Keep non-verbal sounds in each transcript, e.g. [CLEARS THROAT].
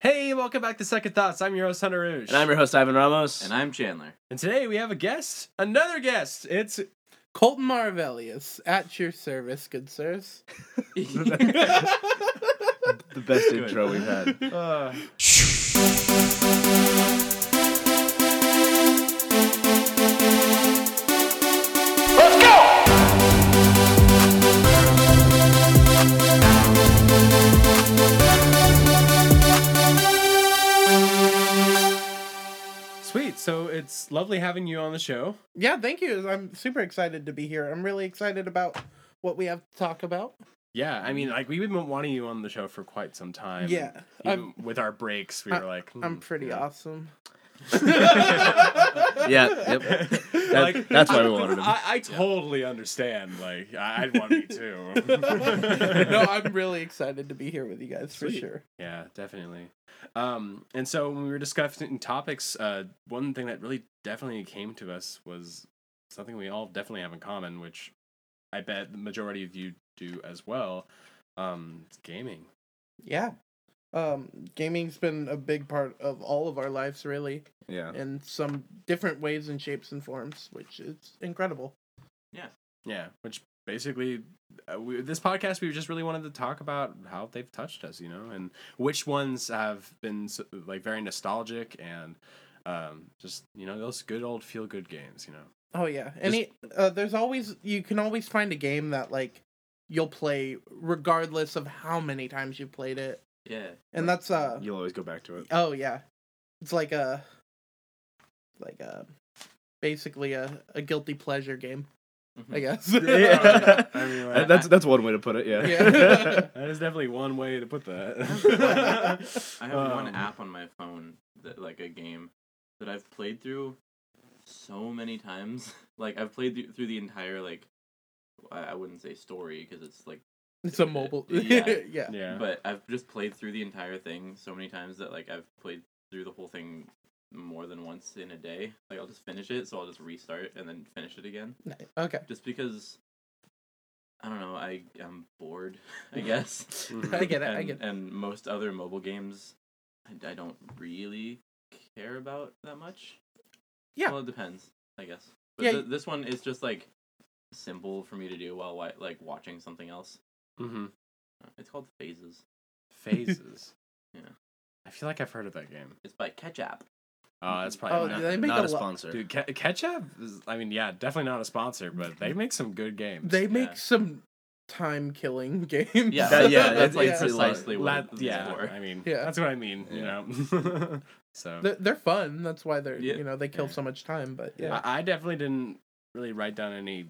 Hey, welcome back to Second Thoughts. I'm your host, Hunter Rouge. And I'm your host, Ivan Ramos. And I'm Chandler. And today we have a guest, another guest. It's Colton Marvelius, at your service, good sirs. [LAUGHS] [LAUGHS] the best intro we've had. uh, [LAUGHS] So it's lovely having you on the show. Yeah, thank you. I'm super excited to be here. I'm really excited about what we have to talk about. Yeah, I mean, like we've been wanting you on the show for quite some time. Yeah, with our breaks, we I- were like, I'm hmm, pretty yeah. awesome. [LAUGHS] Yeah, yep. [LAUGHS] That- Like, that's why we wanted him. I, I totally understand. Like, I, I'd want me too. [LAUGHS] no, I'm really excited to be here with you guys for sure. Yeah, definitely. Um, and so when we were discussing topics, uh, one thing that really definitely came to us was something we all definitely have in common, which I bet the majority of you do as well. Um, it's gaming. Yeah. Um, gaming's been a big part of all of our lives, really, Yeah. in some different ways and shapes and forms, which is incredible. Yeah, Yeah. which basically, uh, we, this podcast we just really wanted to talk about how they've touched us, you know, and which ones have been s- like very nostalgic and um, just you know those good old feel good games, you know. Oh yeah, any uh, there's always you can always find a game that like you'll play regardless of how many times you've played it, Yeah. and that's uh You'll always go back to it. oh yeah, it's like a like a basically a, a guilty pleasure game. I guess. Yeah. [LAUGHS] I mean, [LAUGHS] that's that's one way to put it. Yeah. Yeah. [LAUGHS] that is definitely one way to put that. I have one Um, app on my phone that like a game that I've played through so many times. Like I've played th- through the entire like I, I wouldn't say story because it's like it's a mobile. [LAUGHS] Yeah. [LAUGHS] yeah. Yeah. but I've just played through the entire thing so many times that like I've played through the whole thing more than once in a day. Like I'll just finish it, so I'll just restart and then finish it again. Okay. Just because I don't know, I am bored, I [LAUGHS] guess. I get it. and, I get it. and most other mobile games I, I don't really care about that much. Yeah. Well, it depends, I guess. But Yeah, th- this one is just like simple for me to do while like watching something else. Hmm Uh, It's called Phases. Phases. [LAUGHS] Yeah. I feel like I've heard of that game. It's by Ketchapp. Oh, that's probably Oh, not, they make Not a a lot. sponsor. dude. Ke- Ketchapp is, I mean, yeah, definitely not a sponsor, but they [LAUGHS] make some good games. They make Yeah. some time killing [LAUGHS] games. Yeah, That- yeah, that's like it's precisely what That- yeah, for. I mean, Yeah. that's what I mean. You Yeah. know. so They're, they're fun. That's why they're Yeah. you know they kill Yeah. so much time. But yeah, I, I definitely didn't really write down any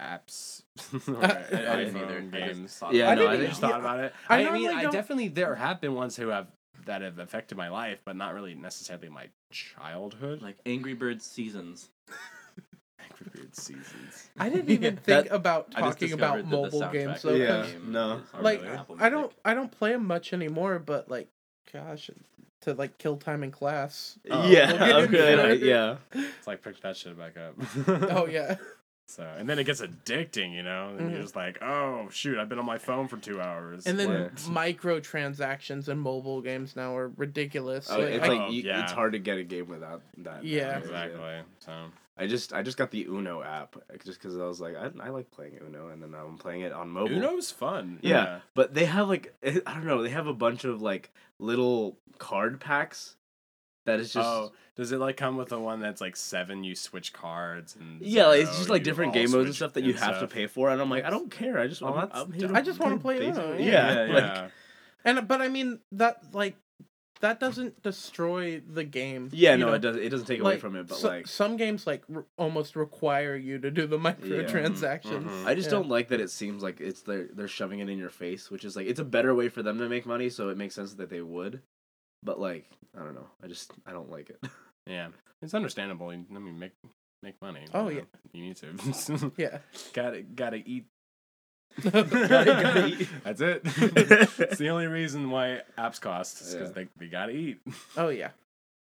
apps [LAUGHS] or [LAUGHS] I- I didn't iPhone either. I just games. thought Yeah, I about no, it. I I didn't just yeah, thought about it. I I, mean, normally I don't- definitely there have been ones who have that have affected my life, but not really necessarily my childhood. like Angry Birds Seasons. [LAUGHS] Angry Birds seasons. I didn't even That- think about talking about discovered that the mobile games of though. that Yeah, 'cause, game no. like Apple I don't I don't play them much anymore. But like, gosh, to like kill time in class. uh, yeah. we'll get okay. Yeah. It's like pick that shit back up. Oh yeah. So and then it gets addicting, you know, and Mhm. you're just like, oh shoot, I've been on my phone for two hours. And then Yeah. [LAUGHS] microtransactions in mobile games now are ridiculous. Oh, Like, it's I- like Oh, you, yeah. it's hard to get a game without that. Yeah. nowadays, exactly. So I just I just got the Uno app just because I was like I, I like playing Uno and then I'm playing it on mobile. Uno's fun. Yeah, but they have like [LAUGHS] I don't know. They have a bunch of like little card packs that is just oh, does it like come with the one that's like seven? You switch cards and yeah, like, it's just like different game modes and stuff that you and have to pay for, and I'm like, I don't care. I just I'm, I'm here dope. to I just wanna play basic- Uno, Yeah, yeah. like, Yeah. and but I mean that like that doesn't destroy the game. yeah. No, know? it does. It doesn't take away from it, but so- like some games like r- almost require you to do the microtransactions. Mhm. I just Yeah. don't like that it seems like it's they're they're shoving it in your face, which is like it's a better way for them to make money, so it makes sense that they would. But like I don't know, I just I don't like it. [LAUGHS] Yeah, it's understandable. I mean, make make money. Oh, you yeah. know, you need to. [LAUGHS] [LAUGHS] Yeah. gotta gotta eat. gotta eat. That's it. it's the only reason why apps cost is because Yeah. they, they gotta eat. oh yeah.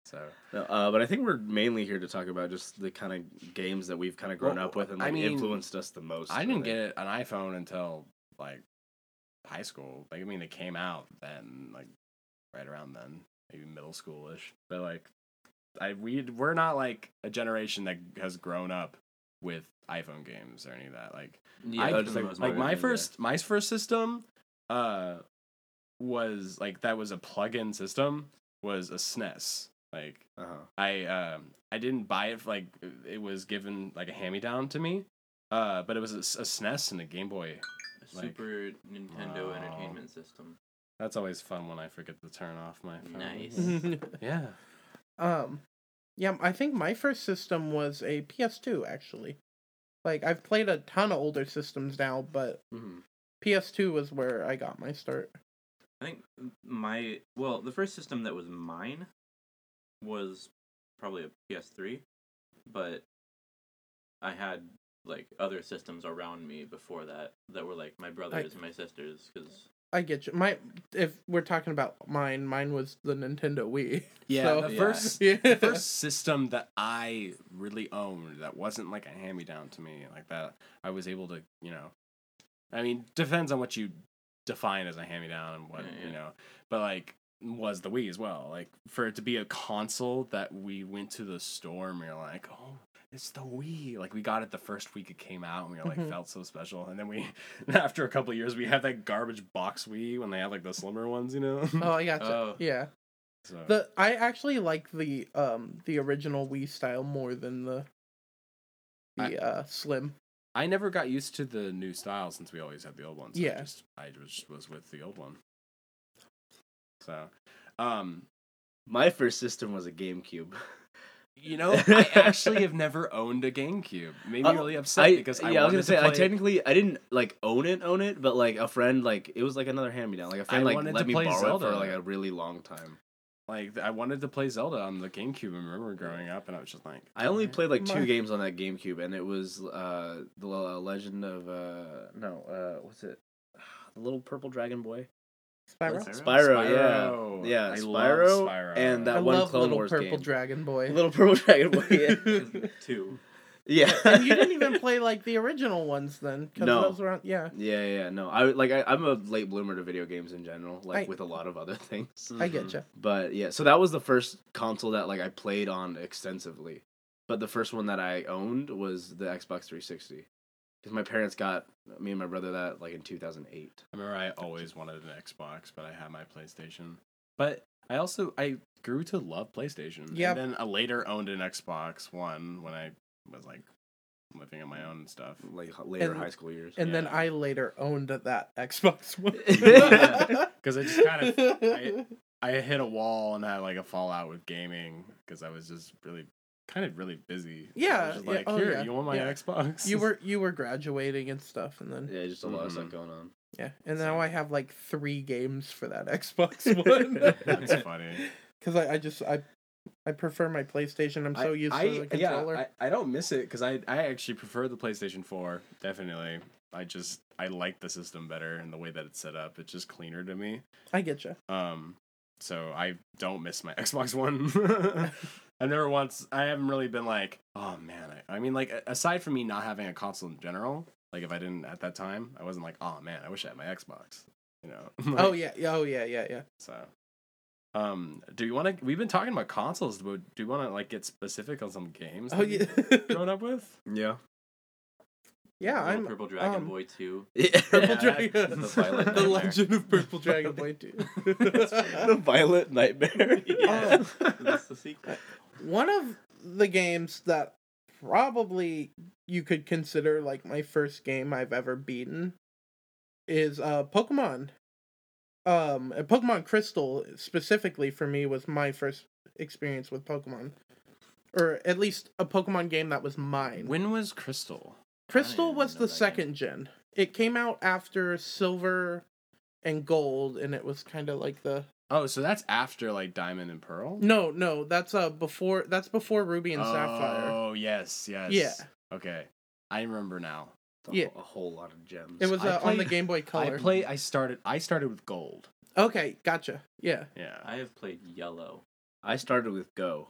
So No, uh, but I think we're mainly here to talk about just the kind of games that we've kind of grown Well, up with and I mean, influenced us the most. I didn't get an iPhone until like high school. Like I mean, it came out then. Like right around then, maybe middle schoolish. But like, I we we're not like a generation that has grown up with iPhone games or any of that. Like, Yeah, I for just like- like my first my first system, uh, was like that was a plug-in system was a SNES. Like Uh-huh. I um I didn't buy it like it was given like a hand me down to me, uh, but it was a SNES and a Game Boy. A like- Super Nintendo Wow. Entertainment System. That's always fun when I forget to turn off my phone. Nice. [LAUGHS] Yeah. um, yeah, I think my first system was a PS2 actually. Like I've played a ton of older systems now, but Mhm. PS2 was where I got my start. I think my well, the first system that was mine was probably a PS3, but I had like other systems around me before that that were like my brothers and my sisters because I get you. My if we're talking about mine, mine was the Nintendo Wii. [LAUGHS] Yeah, So- the Yeah. first [LAUGHS] Yeah. the first system that I really owned that wasn't like a hand me down to me like that I was able to you know, I mean depends on what you define as a hand me down and what Yeah, you know, but like was the Wii as well like for it to be a console that we went to the store and we were like oh it's the Wii like we got it the first week it came out and we were like Mhm. felt so special and then we [LAUGHS] after a couple of years we had that garbage box Wii when they had like the slimmer ones you know Oh, I got you. Oh. Yeah. so The I actually like the um the original Wii style more than the the uh slim. I never got used to the new style since we always had the old ones. So Yeah. I just I just was with the old one. So, um, My first system was a GameCube. [LAUGHS] you know, I actually have never owned a GameCube. Made me Uh, really upset I because I yeah, I was gonna say I technically I didn't like own it, own it, but like a friend like it was like another hand me down. Like a friend I like let me play borrow it for like a really long time. like I wanted to play Zelda on the GameCube. I remember growing up, and I was just like, I only played like two games on that GameCube, and it was uh the uh, Legend of uh no uh what's it [SIGHS] the little purple dragon boy Spyro. Spyro? Spyro, Spyro. yeah yeah I love Spyro, Spyro. and that I one love Clone little Wars purple game. dragon boy. [LAUGHS] little purple dragon boy yeah, [LAUGHS] two. yeah. and you didn't even [LAUGHS] play like the original ones then, because No. those were on, yeah. yeah yeah no I like I, I'm a late bloomer to video games in general like I- with a lot of other things I get you. But yeah, so that was the first console that like I played on extensively. But the first one that I owned was the Xbox 360. Because my parents got me and my brother that like in 2008. I remember I always wanted an Xbox, but I had my PlayStation. But I also I grew to love PlayStation. Yeah. And then I later owned an Xbox One when I was like living on my own and stuff. Like later And- high school years. And then I later owned that Xbox [LAUGHS] One. [LAUGHS] Because I just kind of [LAUGHS] I, I hit a wall and had like a fallout with gaming because I was just really kind of really busy. Yeah, was just yeah, like oh, here, yeah, you want my yeah. Xbox? you were you were graduating and stuff, and then yeah, just a lot of Mhm. stuff going on. yeah, and now I have like three games for that [LAUGHS] Xbox [LAUGHS] One. That's funny. [LAUGHS] Because I, I just I I prefer my PlayStation. I'm so I- used I, to the controller. Yeah, I, I don't miss it because I I actually prefer the PlayStation Four. Definitely, I just I like the system better and the way that it's set up. It's just cleaner to me. I get you. Um, so I don't miss my Xbox One. I never once. I haven't really been like, oh man. I, I mean, like aside from me not having a console in general, like if I didn't at that time, I wasn't like, oh man, I wish I had my Xbox. You know. [LAUGHS] Oh yeah, yeah, oh yeah, yeah, yeah. So, um, do you want to? We've been talking about consoles, but do you want to like get specific on some games? Oh yeah, you've [LAUGHS] grown up with? Yeah. yeah. I'm Purple Dragon um, Boy two. [LAUGHS] Purple Yeah, Dragon. the Violet the Legend of Purple Dragon Boy Two. the Violet Nightmare. Yeah, that's the sequel. One of the games that probably you could consider like my first game I've ever beaten is uh Pokemon. Um Pokemon Crystal specifically for me was my first experience with Pokemon. Or at least a Pokemon game that was mine. When was Crystal? Crystal was the that game. second gen. It came out after Silver and Gold and it was kind of like the Oh, so that's after like Diamond and Pearl. No, no, that's uh before that's before Ruby and Sapphire. Oh yes, yes. Yeah. Okay, I remember now. A Yeah. whole- a whole lot of gems. It was I uh, on the Game Boy Color. I play. I started. I started with Gold. Okay, gotcha. Yeah. Yeah. I have played Yellow. I started with Go.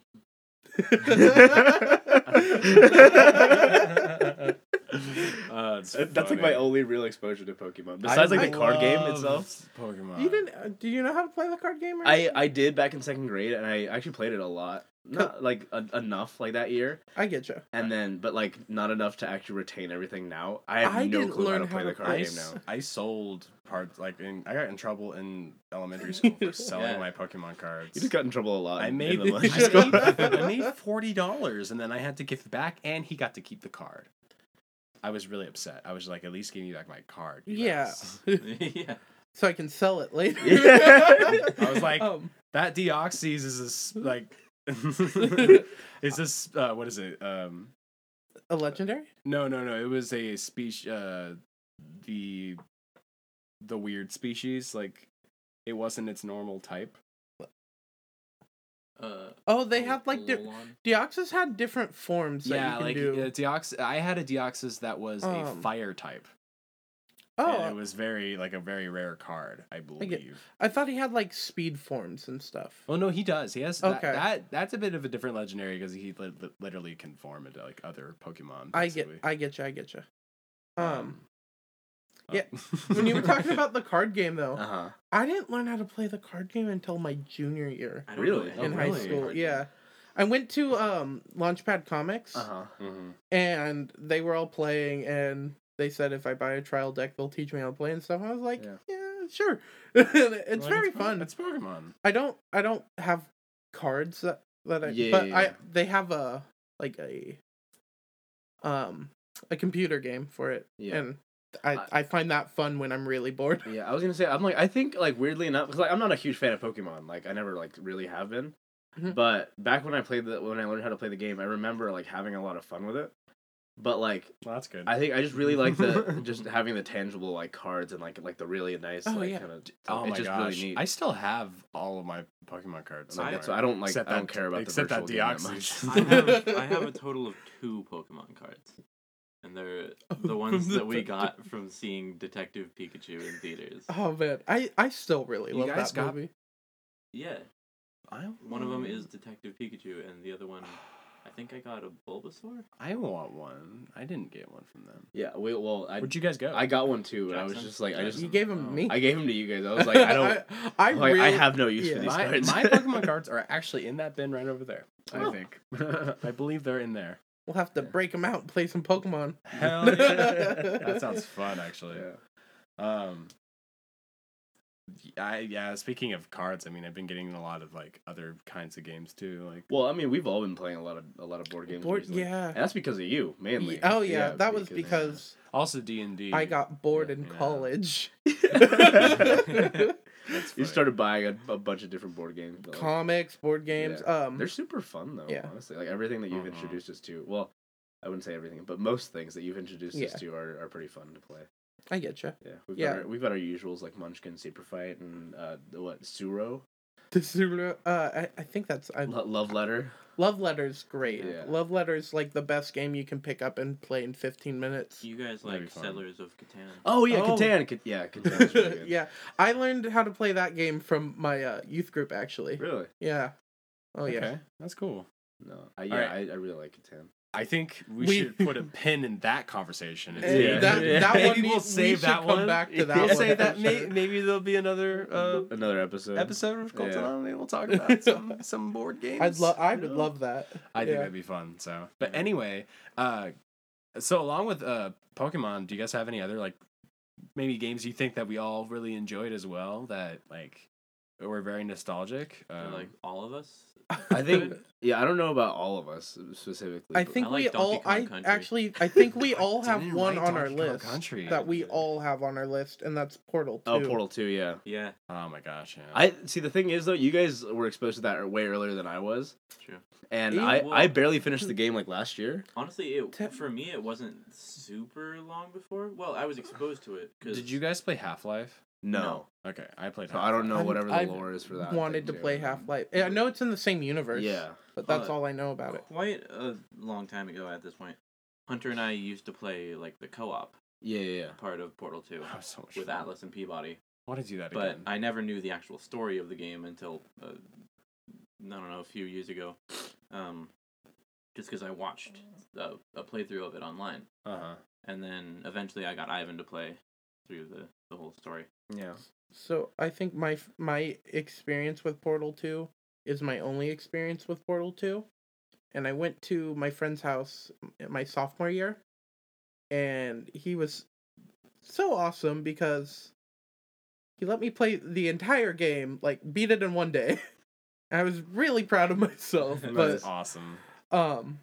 [LAUGHS] [LAUGHS] [LAUGHS] [LAUGHS] Uh, it's That- That's like my only real exposure to Pokemon. Besides like the card game itself. Pokemon. You didn't? uh, Do you know how to play the card game? Or I? I did back in second grade, and I actually played it a lot. Not like a, enough like that year, I get you. and then but like not enough to actually retain everything. Now I have I no didn't clue how learn to how play to the card I, game s- now. I sold parts like in, I got in trouble in elementary school for [LAUGHS] selling Yeah. my Pokemon cards. You just got in trouble a lot. I in- made, in I elementary made I made forty dollars and then I had to give it back and he got to keep the card. I was really upset. I was like, at least give me back my card. Yeah. [LAUGHS] [LAUGHS] yeah. so I can sell it later. Yeah. [LAUGHS] I was like, um, that Deoxys is this like is this uh what is it? Um a legendary. no no no it was a species uh the the weird species like it wasn't its normal type. Uh, Oh, they had like di- Deoxys had different forms that yeah, like do. uh, Deox I had a Deoxys that was a Um, fire type. oh, and it was very like a very rare card, I believe. I thought he had like speed forms and stuff. Oh no, he does. He has Okay. that. That's a bit of a different legendary because he li- li- literally can form into like other Pokemon. I get, basically. I get you, I get you. Um, oh. Yeah, [LAUGHS] when you were talking about the card game though, Uh huh. I didn't learn how to play the card game until my junior year Really? in Oh, high really? school. Yeah, I went to um Launchpad Comics Uh huh. Mhm. and they were all playing, and they said if I buy a trial deck, they'll teach me how to play and stuff. I was like, Yeah. yeah, sure. [LAUGHS] it's Like, very Po- fun. It's Pokemon. I don't I don't have cards that, that I Yeah, but yeah, I they have a like a um a computer game for it. Yeah. And I, I- I find that fun when I'm really bored. Yeah, I was gonna say I'm like I think like weirdly enough because like I'm not a huge fan of Pokemon. Like I never like really have been. Mhm. But back when I played the when I learned how to play the game, I remember like having a lot of fun with it. But like Well, that's good. I think I just really like the [LAUGHS] just having the tangible like cards and like like the really nice Oh, like yeah. kind of oh my just gosh, really neat. I still have all of my Pokemon cards. Like, somewhere. so I don't like Except I don't that- care about except the that virtual game Deoxys. that I have I have a [LAUGHS] total of two Pokemon cards, and they're [LAUGHS] the ones that we got from seeing Detective Pikachu in theaters. [LAUGHS] Oh man, I, I still really You love guys that got- movie. Yeah, I one of them is Detective Pikachu, and the other one, I think I got a Bulbasaur. I want one. I didn't get one from them. yeah, we, well I Where'd you guys go? I got one too, and I was Jackson? just like I just You gave him Oh. me. I gave him to you guys. I [LAUGHS] was like I don't I, I like really, I have no use yeah. for these my, cards. my Pokemon cards are actually in that bin right over there. I Oh. think. I believe they're in there. We'll have to break them out and play some Pokemon. Hell [LAUGHS] yeah. that sounds fun, actually. Yeah. Um, I yeah. Speaking of cards, I mean, I've been getting a lot of like other kinds of games too. Like, Well, I mean, we've all been playing a lot of a lot of board games. Board, recently. yeah. and that's because of you mainly. Oh yeah, that was because also D and D. I got bored in Yeah. college. [LAUGHS] [LAUGHS] That's you started buying a, a bunch of different board games. like, Comics, board games. Um, they're super fun though. Yeah. honestly, like everything that you've Mhm. introduced us to. Well, I wouldn't say everything, but most things that you've introduced Yeah. us to are, are pretty fun to play. I get you. Yeah, we've Yeah. got our, we've got our usuals like Munchkin, Super Fight, and uh, the what Tsuro, Uh, I, I think that's I, Lo- Love Letter. Love Letter's great. Yeah. Love Letter's like the best game you can pick up and play in 15 minutes. You guys like. Settlers of Catan? Oh yeah, Oh. Catan. Ca- yeah, Catan's really [LAUGHS] good. yeah, I learned how to play that game from my uh, youth group actually. Really? Yeah. Oh yeah. That's cool. No, I, yeah, Alright. I, I really like Catan. I think we, We- should put a pin in that conversation. [LAUGHS] And Yeah. That, Yeah. that maybe one we'll save we that come one. back to that We'll one. say for that may, [LAUGHS] maybe there'll be another uh, Another episode. episode of Cult Yeah. on. Maybe we'll talk about [LAUGHS] some some board games. I'd love. I would know? love that. I think Yeah. that'd be fun. So, but anyway, uh, so along with uh Pokemon, do you guys have any other like maybe games you think that we all really enjoyed as well that like were very nostalgic? Um, like all of us. I think. Yeah, I don't know about all of us specifically. I think I like we Donkey all. Kong I Country. actually. I think we [LAUGHS] all have didn't one like on our Donkey Kong list Country. that we all have on our list, and that's Portal Two. Oh, Portal Two. Yeah. Yeah, oh my gosh, yeah. I see. The thing is, though, you guys were exposed to that way earlier than I was, true. and Yeah, I well- I barely finished the game like last year. Honestly, it Te- for me it wasn't super long before. Well, I was exposed to it. Cause Did you guys play Half Life? No, No. Okay, I played. so I don't know whatever the I've lore is for that. Wanted to thing, play. Half Life. I know it's in the same universe. Yeah. but that's Uh, all I know about it. quite a long time ago at this point? Hunter and I used to play like the co-op Yeah, yeah, yeah. part of Portal Two That was so much with fun. Atlas and P-body, I want to do that but again. I never knew the actual story of the game until uh, I don't know a few years ago. Um, just because I watched a, a playthrough of it online, Uh huh. and then eventually I got Ivan to play through the the whole story. Yeah. So I think my my experience with Portal Two is my only experience with Portal Two, and I went to my friend's house my sophomore year, and he was so awesome because he let me play the entire game, like beat it in one day. [LAUGHS] I was really proud of myself, [LAUGHS] but That's awesome. um,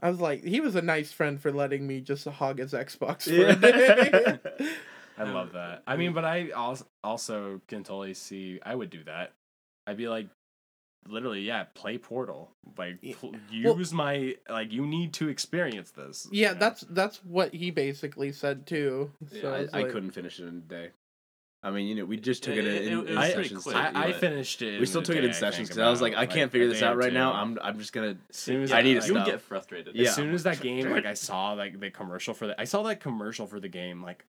I was like, he was a nice friend for letting me just hog his Xbox for a day. [LAUGHS] I love that. I mean, but I also also can totally see I would do that. I'd be like, literally, yeah, play Portal. Like, Yeah. pl- Well- use my like. You need to experience this. yeah, you know? that's that's what he basically said too. So I, it's I like- couldn't finish it in a day. I mean, you know, we just took it, It- in, it- in it was I, sessions. quick, I, I finished it. we still took it in sessions because I was like, I can't figure this out right now. I'm I'm just gonna. As soon as I need to like, You would get frustrated. Yeah. As soon as that [LAUGHS] game, like I saw like the commercial for the, I saw that commercial for the game. Like,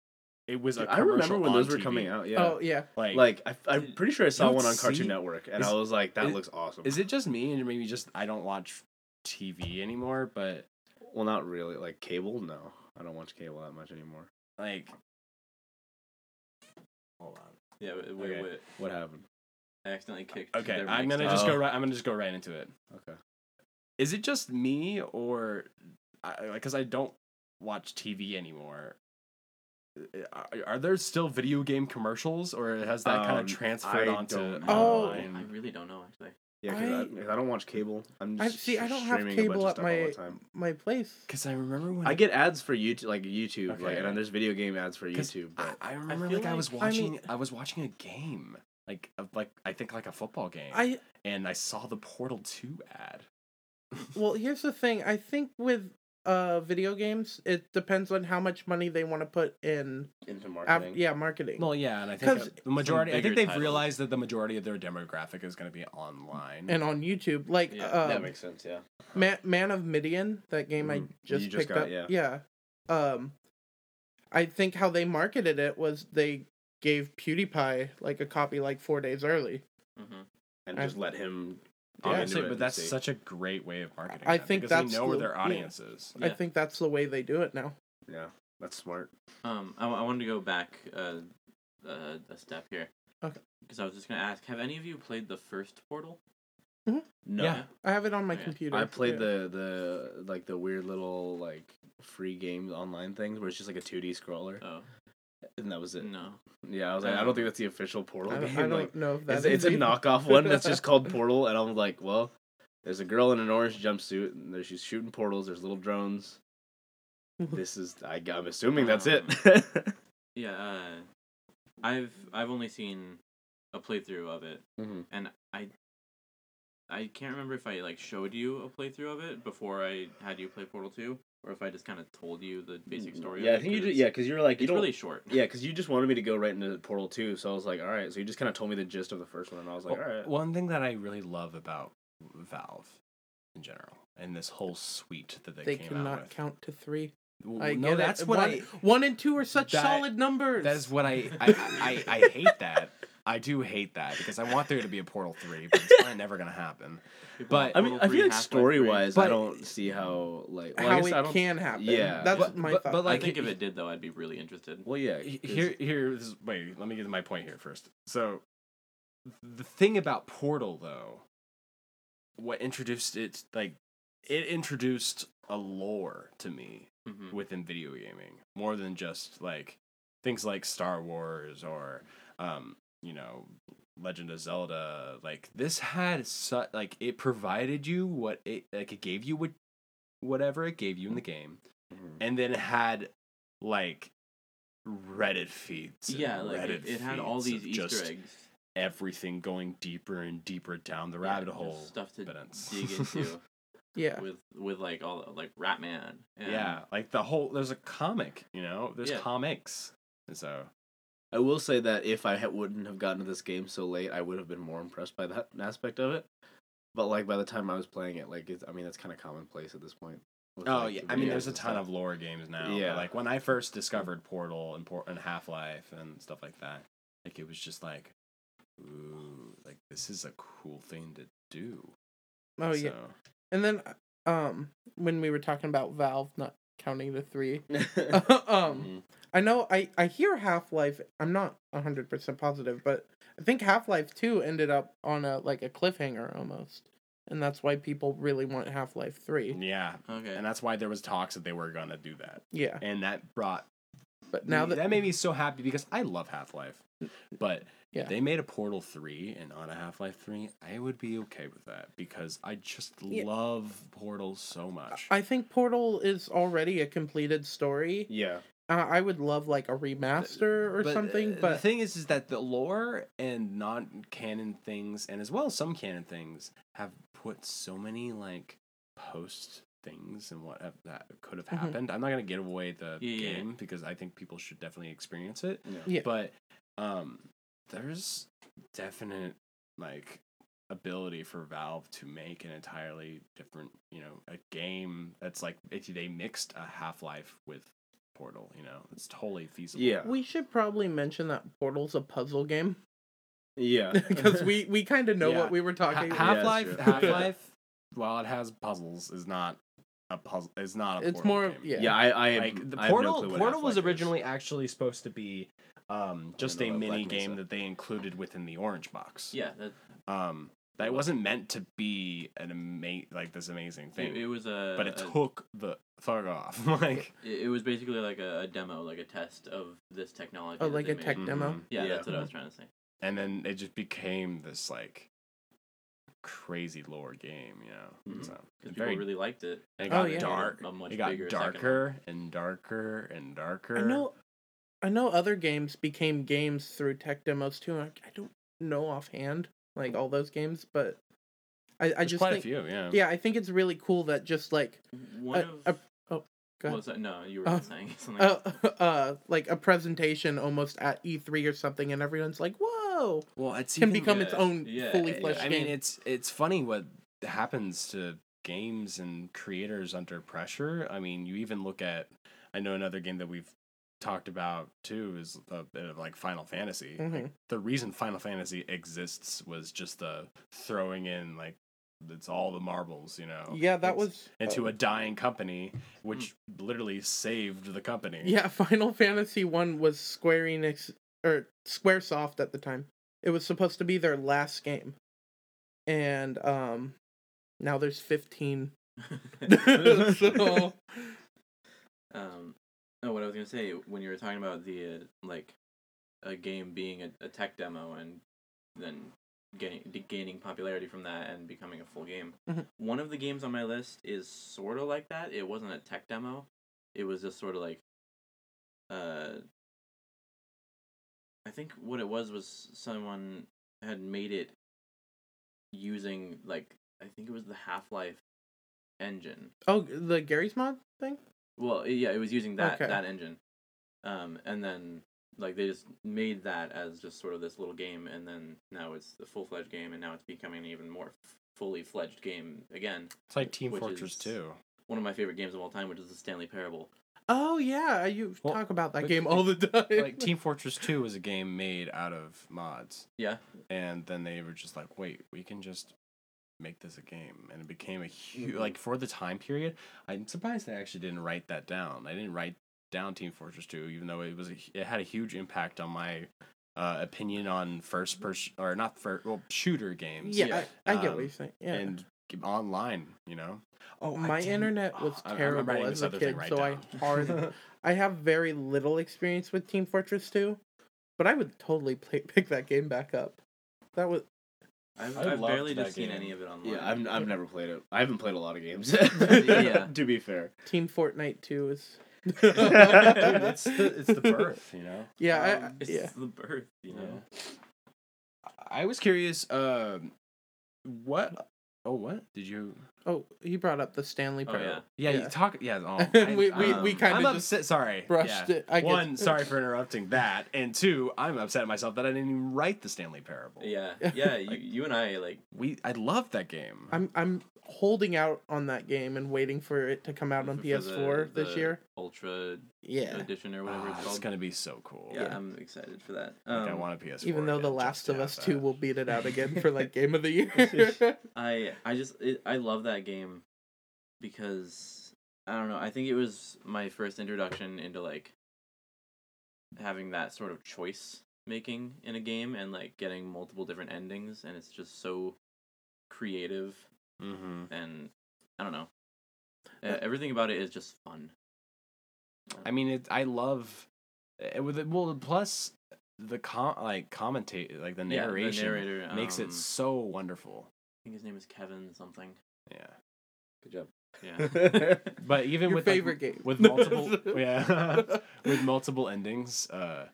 it was a I commercial remember when on those were TV. coming out. Yeah. Oh yeah. Like, like I, I'm pretty sure I saw one on see- Cartoon Network, and is- I was like, that is- looks awesome. is it just me and maybe just I don't watch TV anymore? But Well, not really. Like cable, no, I don't watch cable that much anymore. like, hold on. yeah, wait, wait, Okay. wait. What happened? I accidentally kicked. Okay, their I'm gonna down. just go right. I'm gonna just go right into it. Okay. Is it just me or, like because I don't watch TV anymore? Are, are there still video game commercials, or has that kind Um, of transferred I onto don't online? I really don't know actually. Yeah, because I, I- 'cause I don't watch cable. I'm just I see. I don't have streaming a bunch cable at my my place. Because I remember when I get ads for YouTube, like YouTube, like, and then there's video game ads for YouTube. I, But I remember feel like I was like- I watching. mean- I was watching a game, like of like I think like a football game, I and I saw the Portal Two ad. well, here's the thing. I think with uh video games, it depends on how much money they want to put in. into Av- marketing. yeah, marketing. Well, yeah, and I think uh, the majority. I think they've titles. realized that the majority of their demographic is going to be online. and on YouTube, like Yeah, um, that makes sense. Yeah. Man, Man of Medan, that game I Mhm. just You just picked got, up. yeah. yeah. Um, I think how they marketed it was they gave PewDiePie like a copy like four days early. hmm And I- just let him. Yeah. get Honestly, into it but that's see. such a great way of marketing. I that, think because that's they know where the- their yeah. audience is. I think that's the way they do it now. Yeah, that's smart. Um, I, I wanted to go back uh, uh, a step here. Okay. Because I was just gonna ask, have any of you played the first Portal? No. Yeah. I have it on my Yeah. computer. I played yeah. the the like the weird little like free game online things where it's just like a 2D scroller, Oh and that was it. no. Yeah, I was like, I don't think that's the official Portal I game. I don't like, know if that it's, it's a knockoff one that's just called [LAUGHS] Portal, and I'm like, well, there's a girl in an orange jumpsuit, and there she's shooting portals. There's little drones. [LAUGHS] this is, I, I'm assuming that's it. [LAUGHS] Yeah. Uh, I've I've only seen a playthrough of it, Mhm. and I I can't remember if I like showed you a playthrough of it before I had you play Portal Two, or if I just kind of told you the basic story. Mm, Yeah, of I think you 'cause did. it's- Yeah, because you were like, you It's don't. really short. Yeah, because you just wanted me to go right into Portal 2, so I was like, all right. So you just kind of told me the gist of the first one, and I was like, Well, all right. One thing that I really love about Valve in general and this whole suite that they, They came out cannot with. count to three. Well, I no, that's it. what one, I. one and two are such that- solid numbers. That is what I I, I, I I [LAUGHS] hate that. I do hate that because I want there to be a Portal three, but it's probably never gonna happen. But- I mean, I feel like story wise, I don't see how like well, I how guess I it don't, can happen. Yeah. that's But- my but- thought. but, I like, think if it did though, I'd be really interested. Well, yeah. Here, here. This is, wait, let me get to my point here first. So, the thing about Portal, though, what introduced it, like, it introduced a lore to me hmm within video gaming more than just like things like Star Wars or, um, you know, Legend of Zelda. Like this had such like it provided you what it like it gave you what whatever it gave you in the game, Mhm. and then it had like Reddit feeds. Yeah, like it, Reddit it had all these Easter eggs, Everything going deeper and deeper down the Yeah, rabbit hole. stuff to but it's- dig into [LAUGHS] yeah. with with like all like Ratman. And yeah, like the whole there's a comic, you know, there's Yeah. comics, and so I will say that if I ha- wouldn't have gotten to this game so late, I would have been more impressed by that aspect of it. But like by the time I was playing it, like it's, I mean, that's kind of commonplace at this point. with, Oh like, yeah, I mean, there's a ton stuff. of lore games now. Yeah, Yeah. like when I first discovered Portal and Port and Half Life and stuff like that, like it was just like, ooh, like this is a cool thing to do. Oh yeah. And then um when we were talking about Valve not counting the three. [LAUGHS] [LAUGHS] um Mhm. I know I I hear Half-Life. I'm not 100% positive, but I think Half-Life 2 ended up on a like a cliffhanger almost. And that's why people really want Half-Life 3. Yeah, Okay. and that's why there was talks that they were gonna do that, Yeah. and that brought But now that that made me so happy because I love Half Life, but Yeah. they made a Portal three and on a Half Life three, I would be okay with that because I just Yeah. love Portal so much. I think Portal is already a completed story. yeah. Uh, I would love like a remaster or something, But the thing is, is that the lore and non-canon things, and as well as some canon things, have put so many like post things and what have, that could have Mhm. happened. I'm not gonna give away the Yeah, yeah, yeah. game because I think people should definitely experience it. Yeah. Yeah. But um, there's definite like ability for Valve to make an entirely different, you know, a game that's like if they mixed a Half Life with Portal, you know, it's totally feasible. Yeah. we should probably mention that Portal's a puzzle game Yeah. [LAUGHS] because we we kind of know Yeah. what we were talking. About. Half Life, true. Half Life, [LAUGHS] while it has puzzles, is not a puzzle. Is not a. It's more of- game. yeah. Yeah, I, I, Like the I have no Portal, clue what Portal was Half-Life is. originally actually supposed to be um, just a mini game that they included within the Orange Box. yeah, that, Um, that it wasn't meant to be an ama- like this amazing thing, it, it was a. but it a- took the fuck off. [LAUGHS] like, It, it was basically like a, a demo, like a test of this technology. Oh, like a made. tech demo. Mhm. Yeah, Yeah. that's what I was trying to say. and then it just became this like crazy lore game, you know. Mhm. So Because very people really liked it. it Oh, got yeah. dark. A much it got bigger darker and darker and darker. I know, I know other games became games through tech demos too. I, I don't know offhand like all those games, but I I There's just quite think a few, yeah. yeah, I think it's really cool that just like One a, of. a, oh, go what was that? No, you were [LAUGHS] Oh. saying something. uh, uh, like a presentation almost at E3 or something, and everyone's like, "Whoa!" Well, it's Can even- become its own yeah, fully yeah. fleshed I game. mean, it's it's funny what happens to games and creators under pressure. I mean, you even look at. I know another game that we've talked about too is a bit of like Final Fantasy. Like, Mhm. the reason Final Fantasy exists was just the throwing in like it's all the marbles, you know. yeah, that it's- was into uh, a dying company, which literally saved the company. Yeah, [LAUGHS] Final Fantasy One was Square Enix or SquareSoft at the time. It was supposed to be their last game, and um, now there's fifteen. [LAUGHS] [LAUGHS] so Um, no, what I was gonna say when you were talking about the uh, like a game being a, a tech demo and then getting de- gaining popularity from that and becoming a full game. Mhm. One of the games on my list is sort of like that. It wasn't a tech demo. It was just sort of like, uh, I think what it was was someone had made it using like I think it was the Half Life engine. oh, the Garry's mod thing. Well, yeah, it was using that Okay. that engine, um, and then like they just made that as just sort of this little game, and then now it's the full fledged game, and now it's becoming an even more f- fully fledged game again. It's like Team Fortress 2. One of my favorite games of all time, which is the Stanley Parable. Oh yeah, you Well, talk about that like- game all the [LAUGHS] time. like Team Fortress 2 was a game made out of mods. Yeah, And then they were just like, wait, we can just make this a game. And it became a huge, Mm-hmm. like, for the time period, I'm surprised I actually didn't write that down. I didn't write down Team Fortress 2, even though it was, a, it had a huge impact on my uh, opinion on first person, or not first, well, shooter games. yeah, yeah, I, I get um, what you're saying. Yeah. And online, you know? Oh, I my internet was I'm- I'm terrible as a kid, right so I [LAUGHS] hard. [LAUGHS] I have very little experience with Team Fortress 2, but I would totally play, [LAUGHS] pick that game back up. That was I've, I I've barely that just seen any of it online. Yeah, I've I've never played it. I haven't played a lot of games. [LAUGHS] Yeah. [LAUGHS] To be fair. Team Fortnite 2 is. [LAUGHS] Dude, it's the, it's the birth, you know? yeah, I, Um, it's yeah. the birth, you know. I was curious, um, what? Oh, what did you? Oh, he brought up the Stanley Oh Parable. yeah. Yeah, Yeah. you talk. Yeah, [LAUGHS] oh, We- we- we um, kinda I'm just upset. Sorry, brushed yeah. it. I get- One, sorry for interrupting that, and two, I'm upset at myself that I didn't even write the Stanley Parable. Yeah, [LAUGHS] yeah. you, you and I like we. I love that game. I'm I'm holding out on that game and waiting for it to come out on for the- PS4 this the year. Ultra Yeah. edition or whatever Ah, it's it's gonna be so cool. Yeah, Yeah. I'm excited for that. Like, I Um, want a PS4. Even though The Last of Us have 2 will beat it out again for like [LAUGHS] game of the year. I I just it, I love that game because I don't know. I think it was my first introduction into like having that sort of choice making in a game and like getting multiple different endings, and it's just so creative Mm-hmm. and I don't know. Everything about it is just fun. I mean, it. I love it with it. Well, plus the com like commentate like the Yeah, the narration narrator, makes um, it so wonderful. I think his name is Kevin something. Yeah, Good job. Yeah. [LAUGHS] but even Your with like, favorite game. with [LAUGHS] multiple yeah [LAUGHS] with multiple endings uh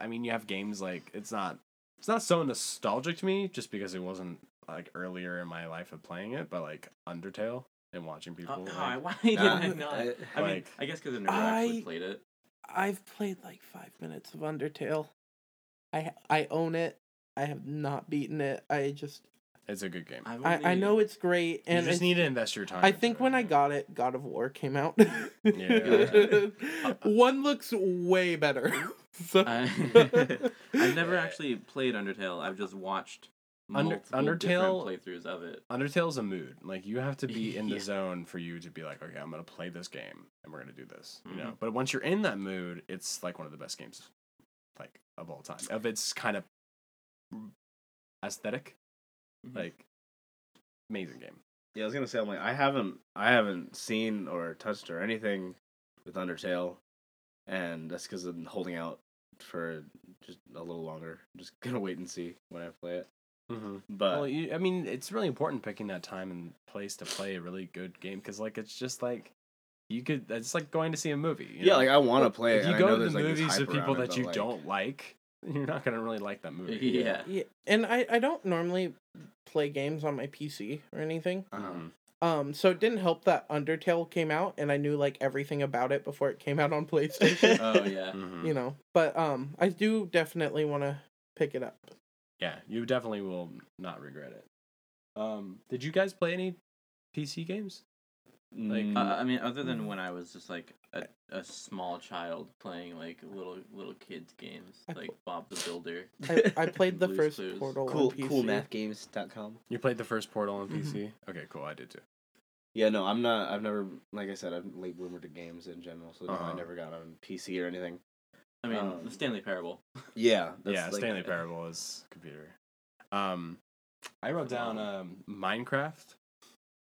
i mean you have games like it's not it's not so nostalgic to me just because it wasn't like earlier in my life of playing it but like undertale and watching people Oh, like, God, why didn't I not? I- I mean, like- I guess because I never actually played it. I've played like five minutes of Undertale. I I own it. I have not beaten it. I just it's a good game I've I, I know it's great, and you just need to invest your time I into think it, when I got it, God of War came out. Yeah. [LAUGHS] One looks way better. [LAUGHS] [LAUGHS] so I, I've never actually played Undertale. I've just watched Under- multiple Undertale- playthroughs of it. undertale's a mood like you have to be in the Yeah. zone for you to be like okay i'm gonna play this game and we're gonna do this you know Mhm. but once you're in that mood it's like one of the best games like of all time of its kind of aesthetic Mhm. like amazing game Yeah, I was gonna say I'm like I haven't I haven't seen or touched or anything with Undertale, and that's because I'm holding out for just a little longer. just [LAUGHS] gonna wait and see when I play it. mm-hmm. But well you, i mean it's really important picking that time and place to play a really good game because like it's just like you could it's like going to see a movie you yeah, know? like I want to play it. if you and I go know to the there's, like, this movies with people that you like, don't like [LAUGHS] you're not gonna really like that movie [LAUGHS] Yeah. yeah, and I I don't normally play games on my PC or anything. uh-huh. Mhm. Um, so it didn't help that Undertale came out, and I knew like everything about it before it came out on [LAUGHS] PlayStation. Oh yeah. Mhm. you know, but um, I do definitely want to pick it up. yeah you definitely will not regret it um did you guys play any pc games Like, Mm, Uh, I mean, other than when I was just like a, a small child playing like little little kids games, I like Bob the Builder. I, I [LAUGHS] played the Blue's first Clues. Portal cool on PC. coolmathgames.com. You played the first Portal on Mhm. PC? Okay, cool. I did too. Yeah, no, I'm not. I've never, like I said, I'm late bloomer to games in general, so Uh-huh. I never got on PC or anything. I mean, Um, the Stanley Parable. [LAUGHS] Yeah, yeah, like- Stanley Parable is computer. Um, I wrote down um, Minecraft.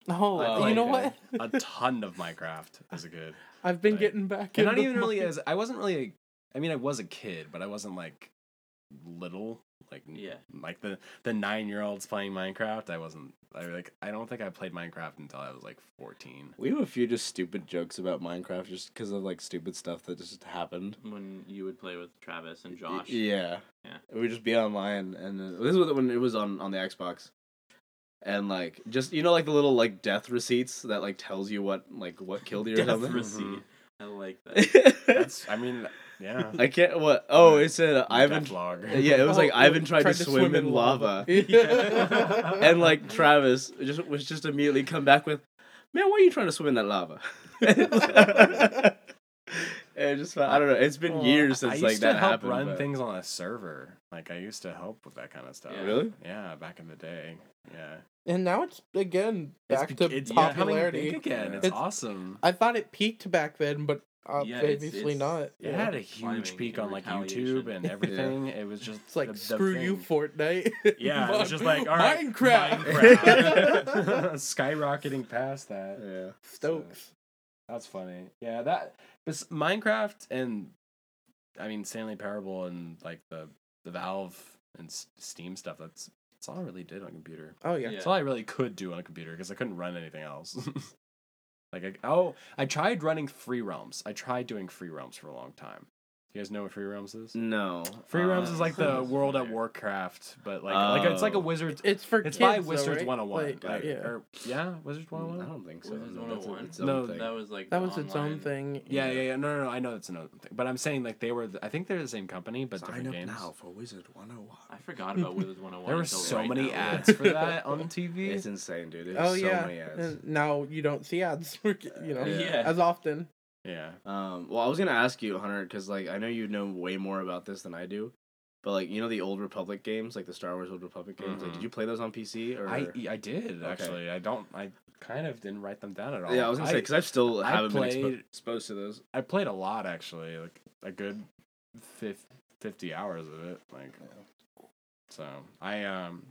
Oh, Oh, you know what? A ton of Minecraft as a kid. I've been like- getting back. And not even really as I wasn't really. A, I mean, I was a kid, but I wasn't like little. Like Yeah. like the the nine year olds playing Minecraft. I wasn't. I like. I don't think I played Minecraft until I was like fourteen. We have a few just stupid jokes about Minecraft just because of like stupid stuff that just happened. When you would play with Travis and Josh. Yeah. Yeah. We'd just be online, and then, this was when it was on on the Xbox, and like just you know like the little like death receipts that like tells you what like what killed you or Death something. receipt. I like that. [LAUGHS] That's. I mean, yeah. I can't. What? Oh, it said uh, Ivan. Death log. Yeah, it was like Oh, Ivan tried, to, swim, in lava, [LAUGHS] Yeah. [LAUGHS] and like Travis just was just immediately come back with, "Man, why are you trying to swim in that lava?" and it just I don't know. It's been Oh, years I since used like to that help happened. run but- things on a server. Like I used to help with that kind of stuff. Yeah. Really? Yeah, back in the day. Yeah. And now it's again back bec- to it's popularity. big again. It's, It's- awesome. I thought it peaked back then, but uh, Yeah, obviously it's- not. It Yeah. had a huge peak on like. YouTube and [LAUGHS] everything. It was just It's like the- the screw you. Fortnite. [LAUGHS] Yeah, it was just like all right, Minecraft. Minecraft. [LAUGHS] skyrocketing past that. Yeah. Stokes. That's funny. Yeah, that but Minecraft and I mean Stanley Parable and like the the Valve and S- Steam stuff. That's that's all I really did on a computer. Oh yeah. Yeah. That's all I really could do on a computer because I couldn't run anything else. [LAUGHS] like I, oh, I tried running Free Realms. I tried doing Free Realms for a long time. You guys know what Free Realms is? No. Free Realms Uh, is like the [LAUGHS] World at. Warcraft, but like like it's like a Oh. wizard. It's for Kids. It's kids, by though, Wizards right? 101. Like, Like, yeah. or, yeah, Wizards I 101. don't think so. Wizards No, that's a- 101? its own No, thing. That was like that the was its own online- thing. Yeah, yeah, yeah. No, no, no. I know that's another thing, but I'm saying like they were. The, I think they're the same company, but different games. Now for Wizard 101. I forgot about [LAUGHS] Wizards 101. There were until so right many now. ads for that [LAUGHS] on TV. It's insane, dude. There's Oh so yeah. many ads. And now you don't see ads, you know, Yeah. as often. Yeah. Um, well, I was gonna ask you, Hunter, because like I know you know way more about this than I do, but like you know the old Republic games, like the Star Wars Old Republic games. Like, Mhm. did you play those on PC or? I I did Okay. actually. I don't. I kind of didn't write them down at all. Yeah, I was gonna say because I still I haven't been played- expo- exposed to those. I played a lot actually, like a good fif- 50 hours of it. Like, so I um,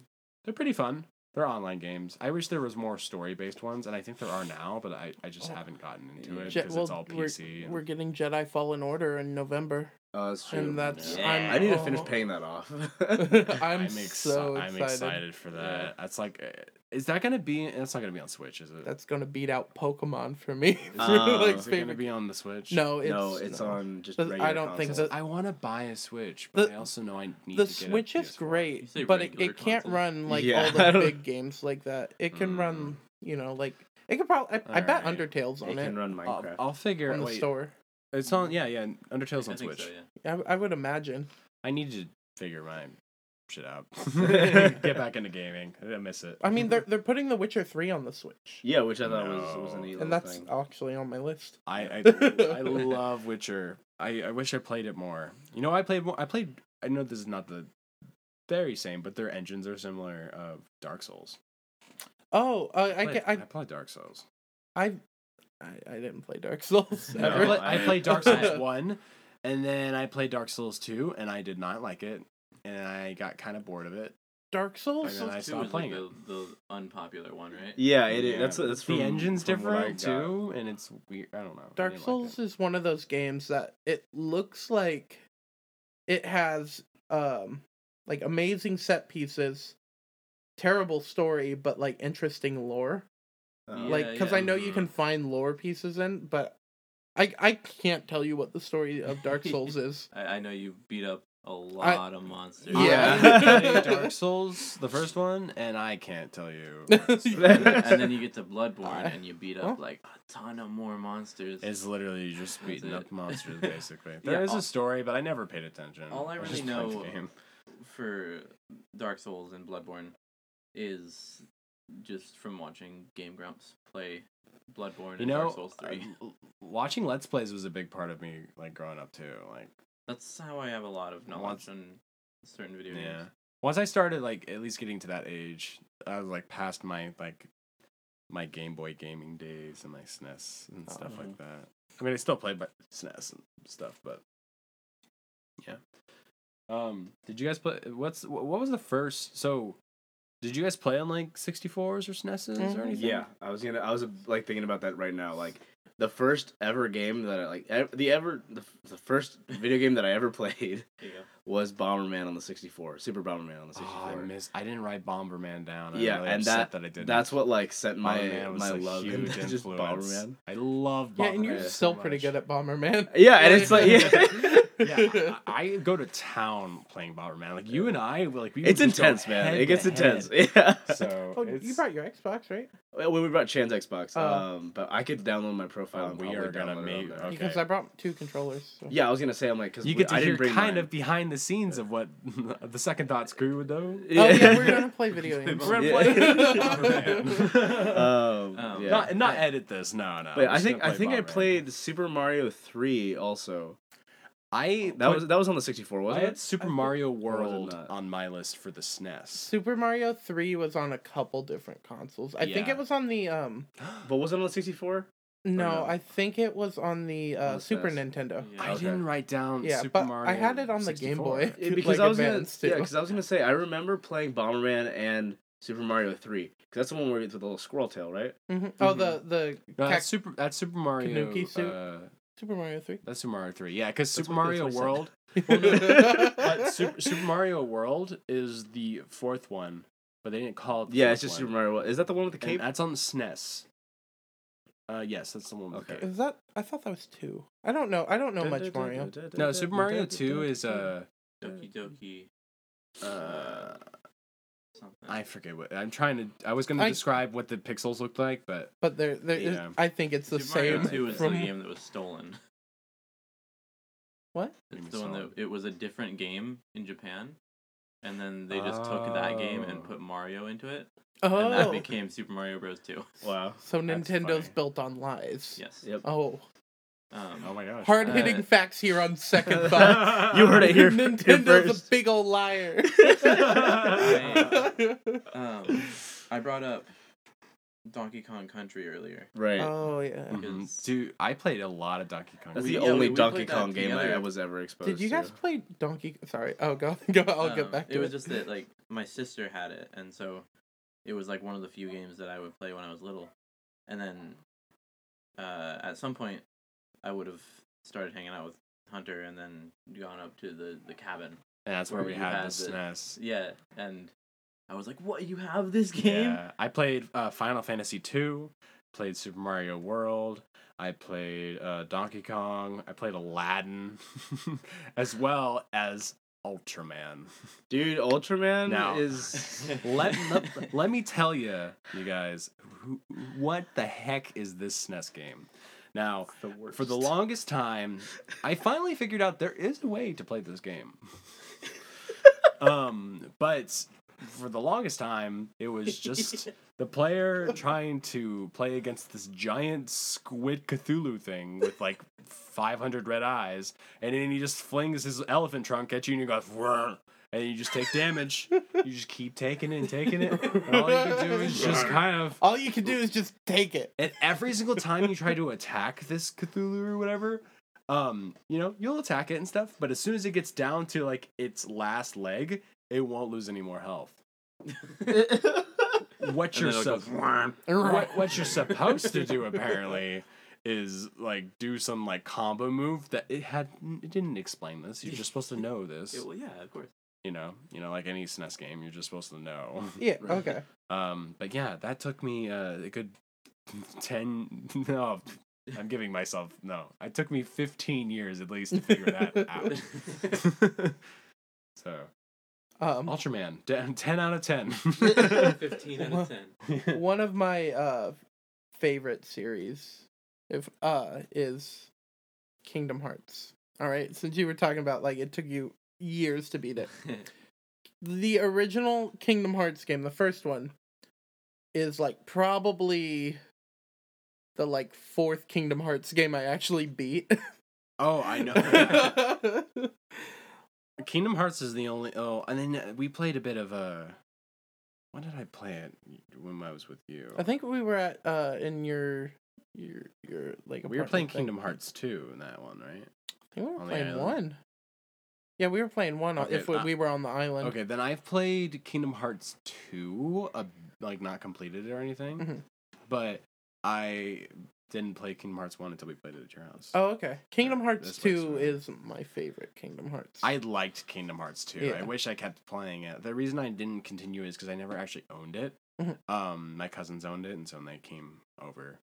they're pretty fun. They're online games. I wish there was more story based ones, and I think there are now, but I, I just Oh. haven't gotten into it because well, it's all we're- PC. and- We're getting Jedi Fallen Order in November, Oh, that's true. and that's Yeah. I'm, I need to finish paying that off. [LAUGHS] I'm, I'm, exci- so I'm excited. excited for that. Yeah. That's like, uh, is that gonna be? That's not gonna be on Switch, is it? That's gonna beat out Pokemon for me. Is for, Uh, like, is it gonna be on the Switch? No, it's no, it's no. on just The- I don't think console. that- I want to buy a Switch, but The- I also know I need The to get a Switch is PS4. Great, but it, it can't console? run like Yeah, all the [LAUGHS] big games like that. It can Mm. run, you know, like it could probably. I, I bet Alright. Undertale's on It on can it run I'll, Minecraft. I'll figure. on the wait, store. It's on. Yeah, yeah. Undertale's I on think Switch. so, yeah. I, I would imagine. I need to figure my shit out. [LAUGHS] Get back [LAUGHS] into gaming. I miss it. I mean, they're they're putting The Witcher three on the Switch, yeah, which I thought was was a No. neat and little that's thing. actually on my list. I I, [LAUGHS] I love Witcher. I, I wish I played it more. You know, I played more. I played. I know this is not the very same, but their engines are similar. Of Dark Souls. Oh, uh, I I, I played, I I played Dark Souls. I, I, I didn't play Dark Souls No, I, ever. play, I I- played Dark Souls [LAUGHS] one, and then I played Dark Souls two, and I did not like it, and I got kind of bored of it. Dark Souls. And then I Two stopped is like playing the, the unpopular one, right? Yeah, it is. Yeah. That's that's from, the engine's from different too, and it's weird. I don't know. Dark didn't like Souls it. is one of those games that it looks like it has um like amazing set pieces, terrible story, but like interesting lore. Uh, Yeah, like because I know you can find lore pieces in, but I I can't tell you what the story of Dark Souls is. [LAUGHS] I, I know you beat up a lot of monsters. Yeah. [LAUGHS] Dark Souls, the first one, and I can't tell you. and, then, [LAUGHS] and then you get to Bloodborne I- and you beat up Huh? like a ton of more monsters. It's literally just beating it. up monsters, basically. Yeah, There is all- a story, but I never paid attention. all I I really just played the know- game. for Dark Souls and Bloodborne is just from watching Game Grumps play Bloodborne You and know, Dark Souls 3. uh, watching Let's Plays was a big part of me, like growing up too. Like, That's how I have a lot of knowledge Once- on certain video games. yeah. Once I started, like, at least getting to that age, I was like past my like my Game Boy gaming days and my SNES and stuff Oh. like that. I mean, I still played my SNES and stuff, but yeah. Um, did you guys play? What's what was the first? So, did you guys play on like 64s or SNESes Mhm. or anything? Yeah, I was gonna. I was like thinking about that right now. Like the first ever game that I like, ev- the ever the, the first video game that I ever [LAUGHS] played There you go. Was Bomberman on the sixty four, Super Bomberman on the sixty Oh, I four. missed. I didn't write Bomberman down. I'm Yeah, really and upset that- that I didn't. That's what like sent my Bomberman my love huge into [LAUGHS] just influence. Bomberman. I love Bomberman. Yeah, and you're so still pretty good at Bomberman. [LAUGHS] Yeah, and it's like [LAUGHS] yeah. yeah, I, I go to town playing Bomberman. Like you and I, like we. it's would just go intense, man. It gets intense. head. Yeah. So Oh, you brought your Xbox, right? Well, we brought Chan's Xbox, Oh. um, but I could download my profile. And we are gonna download it make- okay. Because I brought two controllers. so- Yeah, I was gonna say I'm like because you get to I hear didn't bring kind mine. of behind the scenes of what [LAUGHS] the Second Thoughts crew would do. Oh yeah, we're gonna play video [LAUGHS] games. We're gonna Yeah. play. [LAUGHS] um, Um, yeah. Not not edit this. No, no. But I think I play think I Bomberman. played Super Mario three also. I That put- was that was on the sixty four, wasn't had it? Super I Mario World on my list for the SNES. Super Mario Three was on a couple different consoles. I think it was on the um. But was it on the sixty four? No, no? I think it was on the uh, On Super SNES. Nintendo. Yeah. I Okay. didn't write down Yeah, Super but Mario. I had it on the Game 64. Boy. [LAUGHS] Because like I was gonna advanced, yeah, because I was gonna say I remember playing Bomberman and Super Mario three. Because that's the one where it's with the little squirrel tail, right? Mhm. Oh, the the No, that's Super. That's Super Mario. Tanooki suit? Uh, Super Mario Three. that's Super Mario Three. Yeah, because Super what- Mario what I said. World. [LAUGHS] But Super, Super Mario World is the fourth one, but they didn't call it. The Yeah, it's just one. Super Mario. Is that the one with the And cape? that's on the SNES. Uh, yes, that's the one. With Okay. cape. Is that? I thought that was two. I don't know. I don't know much Mario. No, Super Mario Two is uh, Doki Doki. uh, Something. I forget what I'm trying to. I was going to I- describe what the pixels looked like, but But there, there is. Yeah. I think it's the Super Mario same. 2 is from the game that was stolen. what? What do you It's the one that it was a different game in Japan, and then they just took that game and Oh. put Mario into it, Oh. and that Oh, became Super Mario Bros. 2. Wow. so That's Nintendo's funny. built on lies. Yes. Yep. Oh, Um, Oh my gosh. hard hitting Uh, facts here on second [LAUGHS] thought. You heard it here [LAUGHS] Nintendo's first. a big old liar. [LAUGHS] um, I brought up Donkey Kong Country earlier. Right. Oh yeah. Mhm. Dude, I played a lot of Donkey Kong. That's We- the yeah, only we- we Donkey Kong game I was ever exposed to. Did you guys to. play Donkey? Sorry. [LAUGHS] Oh, go go. I'll get Um, back to it it. was just that like my sister had it, and so it was like one of the few games that I would play when I was little. And then uh, at some point, I would have started hanging out with Hunter, and then gone up to the the cabin. and that's where, where we had had the the- SNES. Yeah, and I was like, "What? You have this game?" Yeah, I played uh, Final Fantasy two, played Super Mario World. I played uh, Donkey Kong. I played Aladdin, [LAUGHS] as well as Ultraman. Dude, Ultraman Now- is [LAUGHS] let, let, let me tell you, you guys, who, what the heck is this SNES game? Now, the for the longest time, I finally figured out there is a way to play this game. [LAUGHS] um, but for the longest time, it was [LAUGHS] just the player trying to play against this giant squid Cthulhu thing with like 500 red eyes, and then he just flings his elephant trunk at you, and you go, "Whirr," and you just take damage. you just keep taking it and taking it. And all you can do is just kind of All you can do is just take it. and every single time you try to attack this Cthulhu or whatever, um, you know, you'll attack it and stuff, but as soon as it gets down to like its last leg, it won't lose any more health. [LAUGHS] What And you're then so it'll go, what, what you're supposed to do apparently is like do some like combo move that it had it didn't explain this. You're just supposed to know this. [LAUGHS] Yeah, well, yeah, of course. You know, you know, like any SNES game, you're just supposed to know. [LAUGHS] Yeah. Right. Okay. Um, but yeah, that took me uh, a good ten. No, I'm giving myself no. It took me 15 years at least to figure that out. so, Um, Ultraman, de- 10 out of 10. [LAUGHS] Fifteen out of ten. [LAUGHS] one of my uh favorite series if uh is Kingdom Hearts. All right, since you were talking about like it took you years to beat it. [LAUGHS] The original Kingdom Hearts game, the first one, is like probably the like fourth Kingdom Hearts game I actually beat. oh, I know. Kingdom Hearts is the only. Oh, and then uh, we played a bit of Uh, when did I play it? When I was with you. I think we were at uh in your your your like we were playing thing. Kingdom Hearts 2 in that one, right? I think we were on playing one. Yeah, we were playing one Okay, if we, uh, we were on the island. Okay, then I've played Kingdom Hearts 2, uh, like not completed it or anything. Mhm. But I didn't play Kingdom Hearts 1 until we played it at your house. Oh, okay. Kingdom Yeah, Hearts 2 is my favorite Kingdom Hearts. I liked Kingdom Hearts 2. I wish I kept playing it. The reason I didn't continue is because I never actually owned it. Mhm. Um, my cousins owned it, and so when they came over,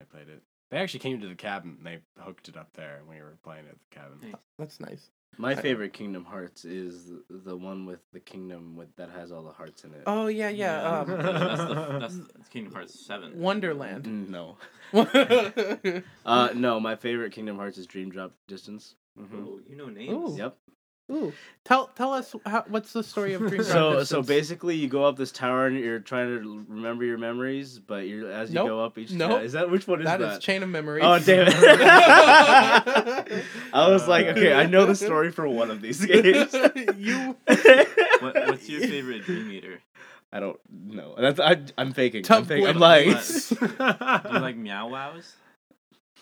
I played it. They actually came to the cabin. and They hooked it up there, and we were playing at the cabin. Nice. That's nice. My I- favorite Kingdom Hearts is the, the one with the kingdom with that has all the hearts in it. Oh yeah, yeah. Um, [LAUGHS] that's, the, that's that's Kingdom Hearts Seven. Wonderland. Mm, No. [LAUGHS] Uh, no, my favorite Kingdom Hearts is Dream Drop Distance. hmm Oh, you know names. Ooh. Yep. Tell tell us how, what's the story of [LAUGHS] Dream Drop So so basically, you go up this tower and you're trying to remember your memories, but you're as you Nope. go up each. Nope. Is that which one is that that? is Chain of Memories. Oh damn it! [LAUGHS] I was like, okay, I know the story for one of these games. [LAUGHS] you What, what's your favorite Dream Eater? I don't know. That's I. I'm faking. I'm, faking. I'm Gwyn. lying. Do you like Meow Wows?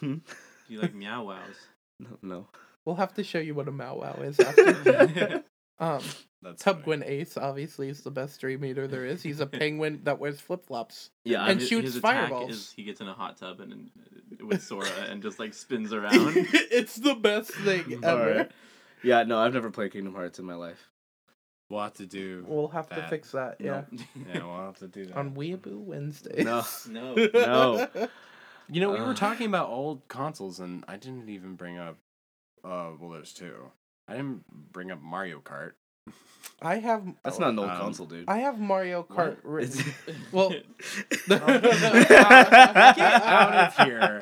Hmm? Do you like Meow Wows? no, no. We'll have to show you what a Meow Wow is after. [LAUGHS] um, That's Tub funny. Gwyn Ace obviously is the best Dream Eater there is. He's a [LAUGHS] penguin that wears flip flops. Yeah, And I'm, His- shoots his fireballs. Is he gets in a hot tub and, and with [LAUGHS] Sora and just like spins around. it's the best thing ever. Alright. yeah. No, I've never played Kingdom Hearts in my life. We'll have to do. We'll have to fix that. Yeah. Yeah, we'll have to do that. On Weeaboo Wednesday. No. no. No. You know, we were talking about old consoles, and I didn't even bring up. Uh, well, there's two. I didn't bring up Mario Kart. I have. That's not an old Um, console, dude. I have Mario Kart [LAUGHS] written. [LAUGHS] Well, Get out of [LAUGHS] here.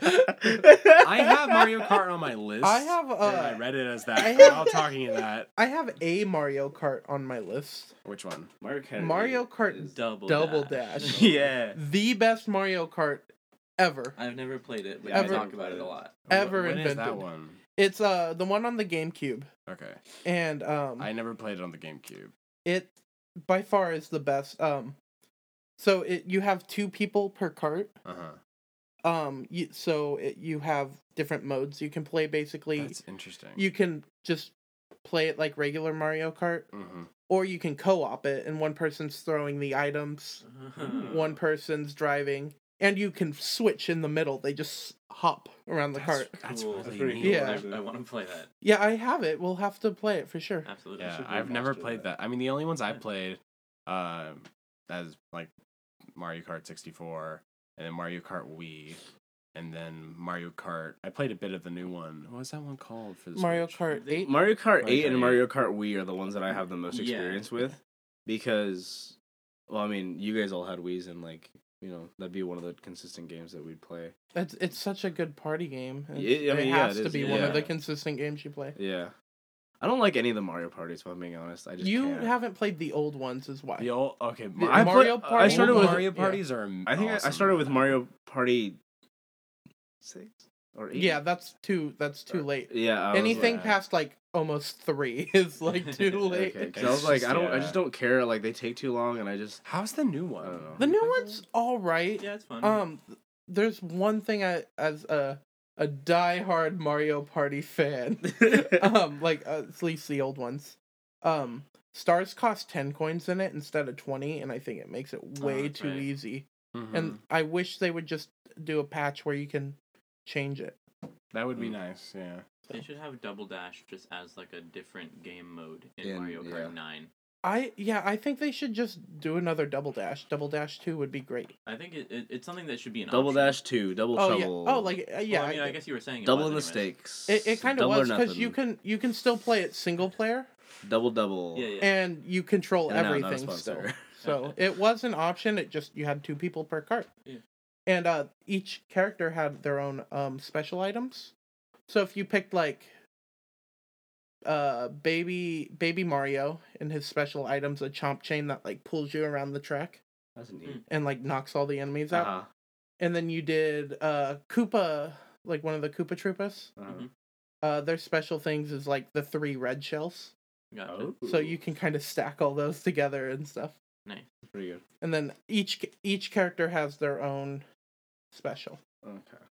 I have Mario Kart on my list. I have, and I uh, read it as that I while have- talking in that. I have a Mario Kart on my list. Which one? Mario Kart. Mario Kart Double Double Dash. Dash. yeah. The best Mario Kart ever. I've never played it, but Ever. I talk about it a lot. Ever When is that one? It's uh the one on the GameCube, Okay, and um I never played it on the GameCube. it by far is the best. Um, So it you have two people per cart. Uh huh. Um, you, so it, you have different modes you can play. Basically, That's interesting. you can just play it like regular Mario Kart, hmm or you can co-op it, and one person's throwing the items, [LAUGHS] one person's driving, and you can switch in the middle. They just hop around the cart. That's Cool. That's pretty neat. cool, Yeah. I, I want to play that. Yeah, I have it. We'll have to play it for sure. Absolutely. Yeah, I've never played that. that. I mean, the only ones I played, uh, as like Mario Kart 64, and then Mario Kart Wii, and then Mario Kart. I played a bit of the new one. What was that one called for the Mario Switch? Kart Eight. Mario Kart Mario 8 and Kart Mario Kart Wii are the ones that I have the most Yeah. experience with because well, I mean, you guys all had Wii's and like, you know, that'd be one of the consistent games that we'd play. It's it's such a good party game. It's- Yeah, I mean, it yeah, has it to is, be one of the consistent games you play. Yeah. I don't like any of the Mario parties, if I'm being honest. I just You can't. haven't played the old ones, is why. The old okay. The I Mario play- Party. I started with- Mario yeah. parties are. I think I- I started with Mario Party 6 or 8. Yeah, that's too. That's too Or- late. Yeah. I Anything like- past like almost three [LAUGHS] is like too [LAUGHS] late. Okay, 'cause I was like, just- I don't, I yeah. just don't care. Like they take too long, and I just, How's the new one? I don't know. The new one's all right. Yeah, it's fun. Um, there's one thing I, as a a diehard Mario Party fan, [LAUGHS] um, like uh, at least the old ones, um, stars cost ten coins in it instead of twenty, and I think it makes it way that's too right. easy. Mhm. And I wish they would just do a patch where you can change it. that would be Mm. nice. Yeah. They should have Double Dash just as like a different game mode in, In- Mario Kart yeah. 9. I yeah, I think they should just do another double dash. Double dash two would be great. I think it, it, it's something that should be an double option. dash two, double Oh trouble. yeah. Oh, like uh, yeah. Well, I mean, I- I guess you were saying it double in the anyways. stakes. it, it kind of Double or was because you nothing. can you can still play it single player double double. Yeah, yeah. and you control And no, not a everything still. sponsor. [LAUGHS] So it was an option. It just you had two people per cart. Yeah. And uh, each character had their own um special items. So if you picked like uh baby baby Mario and his special items a chomp chain that like pulls you around the track That's neat. and like knocks all the enemies out. Uh-huh. And then you did uh Koopa like one of the Koopa Troopas. uh-huh. Mhm. Uh their special things is like the three red shells. Gotcha. Oh, So you can kind of stack all those together and stuff. Nice. pretty good. and then each each character has their own special. Okay.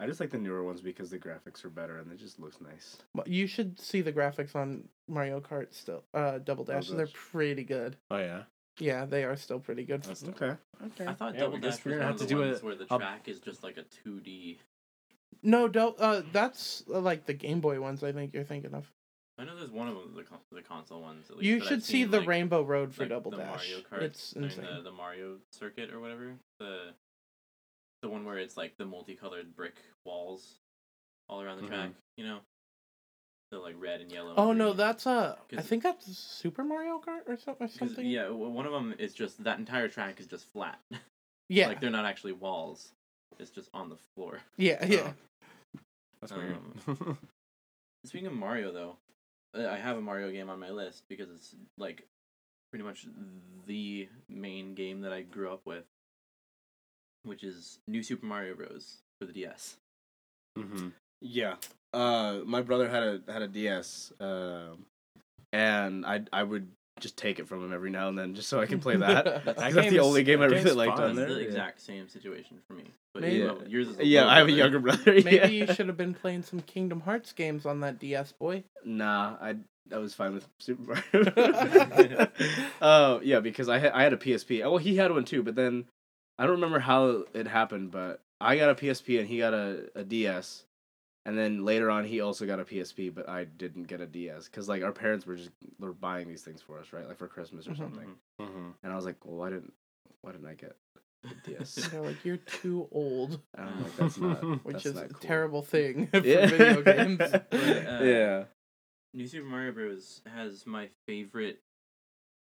I just like the newer ones because the graphics are better and it just looks nice. But You should see the graphics on Mario Kart still. Uh, Double Dash. Double They're pretty good. Oh yeah. Yeah, they are still pretty good. That's Okay. Okay. I thought Yeah, Double we guess Dash was one have of to the do ones a- where the a- track is just like a 2D. No, do uh, that's uh, like the Game Boy ones. I think you're thinking of. I know there's one of them, the, con- the console ones. At least, You that I've should see seen, the like- Rainbow Road for like Double the Dash. Mario Kart, It's I mean, insane. the, the Mario circuit or whatever. The the one where it's like the multicolored brick walls all around the Mhm. track. You know, the like red and yellow. oh and no, that's a. I think that's Super Mario Kart or so- or 'Cause, something. Yeah, one of them is just that entire track is just flat. yeah, like they're not actually walls. It's just on the floor. yeah, [LAUGHS] yeah. That's weird. Um, [LAUGHS] Speaking of Mario, though, uh, I have a Mario game on my list because it's like pretty much the main game that I grew up with, which is New Super Mario Bros. for the DS. hmm Yeah. Uh, my brother had a had a DS, um, and I I would just take it from him every now and then just so I can play [LAUGHS] that. That That's the only game I that really game's liked fun. on That's there. the yeah. exact same situation for me. But Maybe- you yours is Yeah, I have a younger brother. [LAUGHS] Maybe yeah. you should have been playing some Kingdom Hearts games on that DS, boy. Nah, I I was fine with Super Mario. [LAUGHS] Oh yeah, because I had I had a PSP. Oh, well, he had one too, but then I don't remember how it happened. But I got a PSP and he got a, a DS, and then later on he also got a PSP, but I didn't get a DS because like our parents were just were buying these things for us, right? Like for Christmas or Mhm. something. hmm And I was like, well, why didn't why didn't I get a DS? [LAUGHS] They're like, you're too old, [LAUGHS] And I'm like, that's not [LAUGHS] which that's is not a terrible thing for Yeah. video games. But, uh, yeah. New Super Mario Bros. has my favorite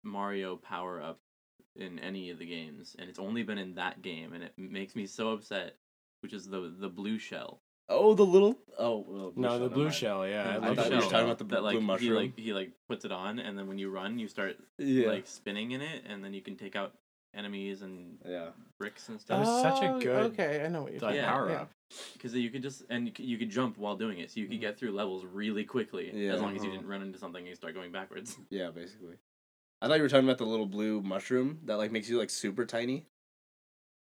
Mario power up in any of the games, and it's only been in that game, and it makes me so upset. Which is the the blue shell. Oh, the little oh well, No, the blue mind. shell. Yeah, The I I love thought that you were talking about the that like blue he mushroom. like he like puts it on, and then when you run, you start Yeah. like spinning in it, and then you can take out enemies and yeah. bricks and That stuff. was such a Oh, good, Okay, I know what you're like talking Yeah. power yeah. up. Because you could just and you could, you could jump while doing it, so you could get through levels really quickly Yeah. as long as you Uh-huh. didn't run into something and you start going backwards. Yeah, basically. I thought you were talking about the little blue mushroom that like makes you like super tiny.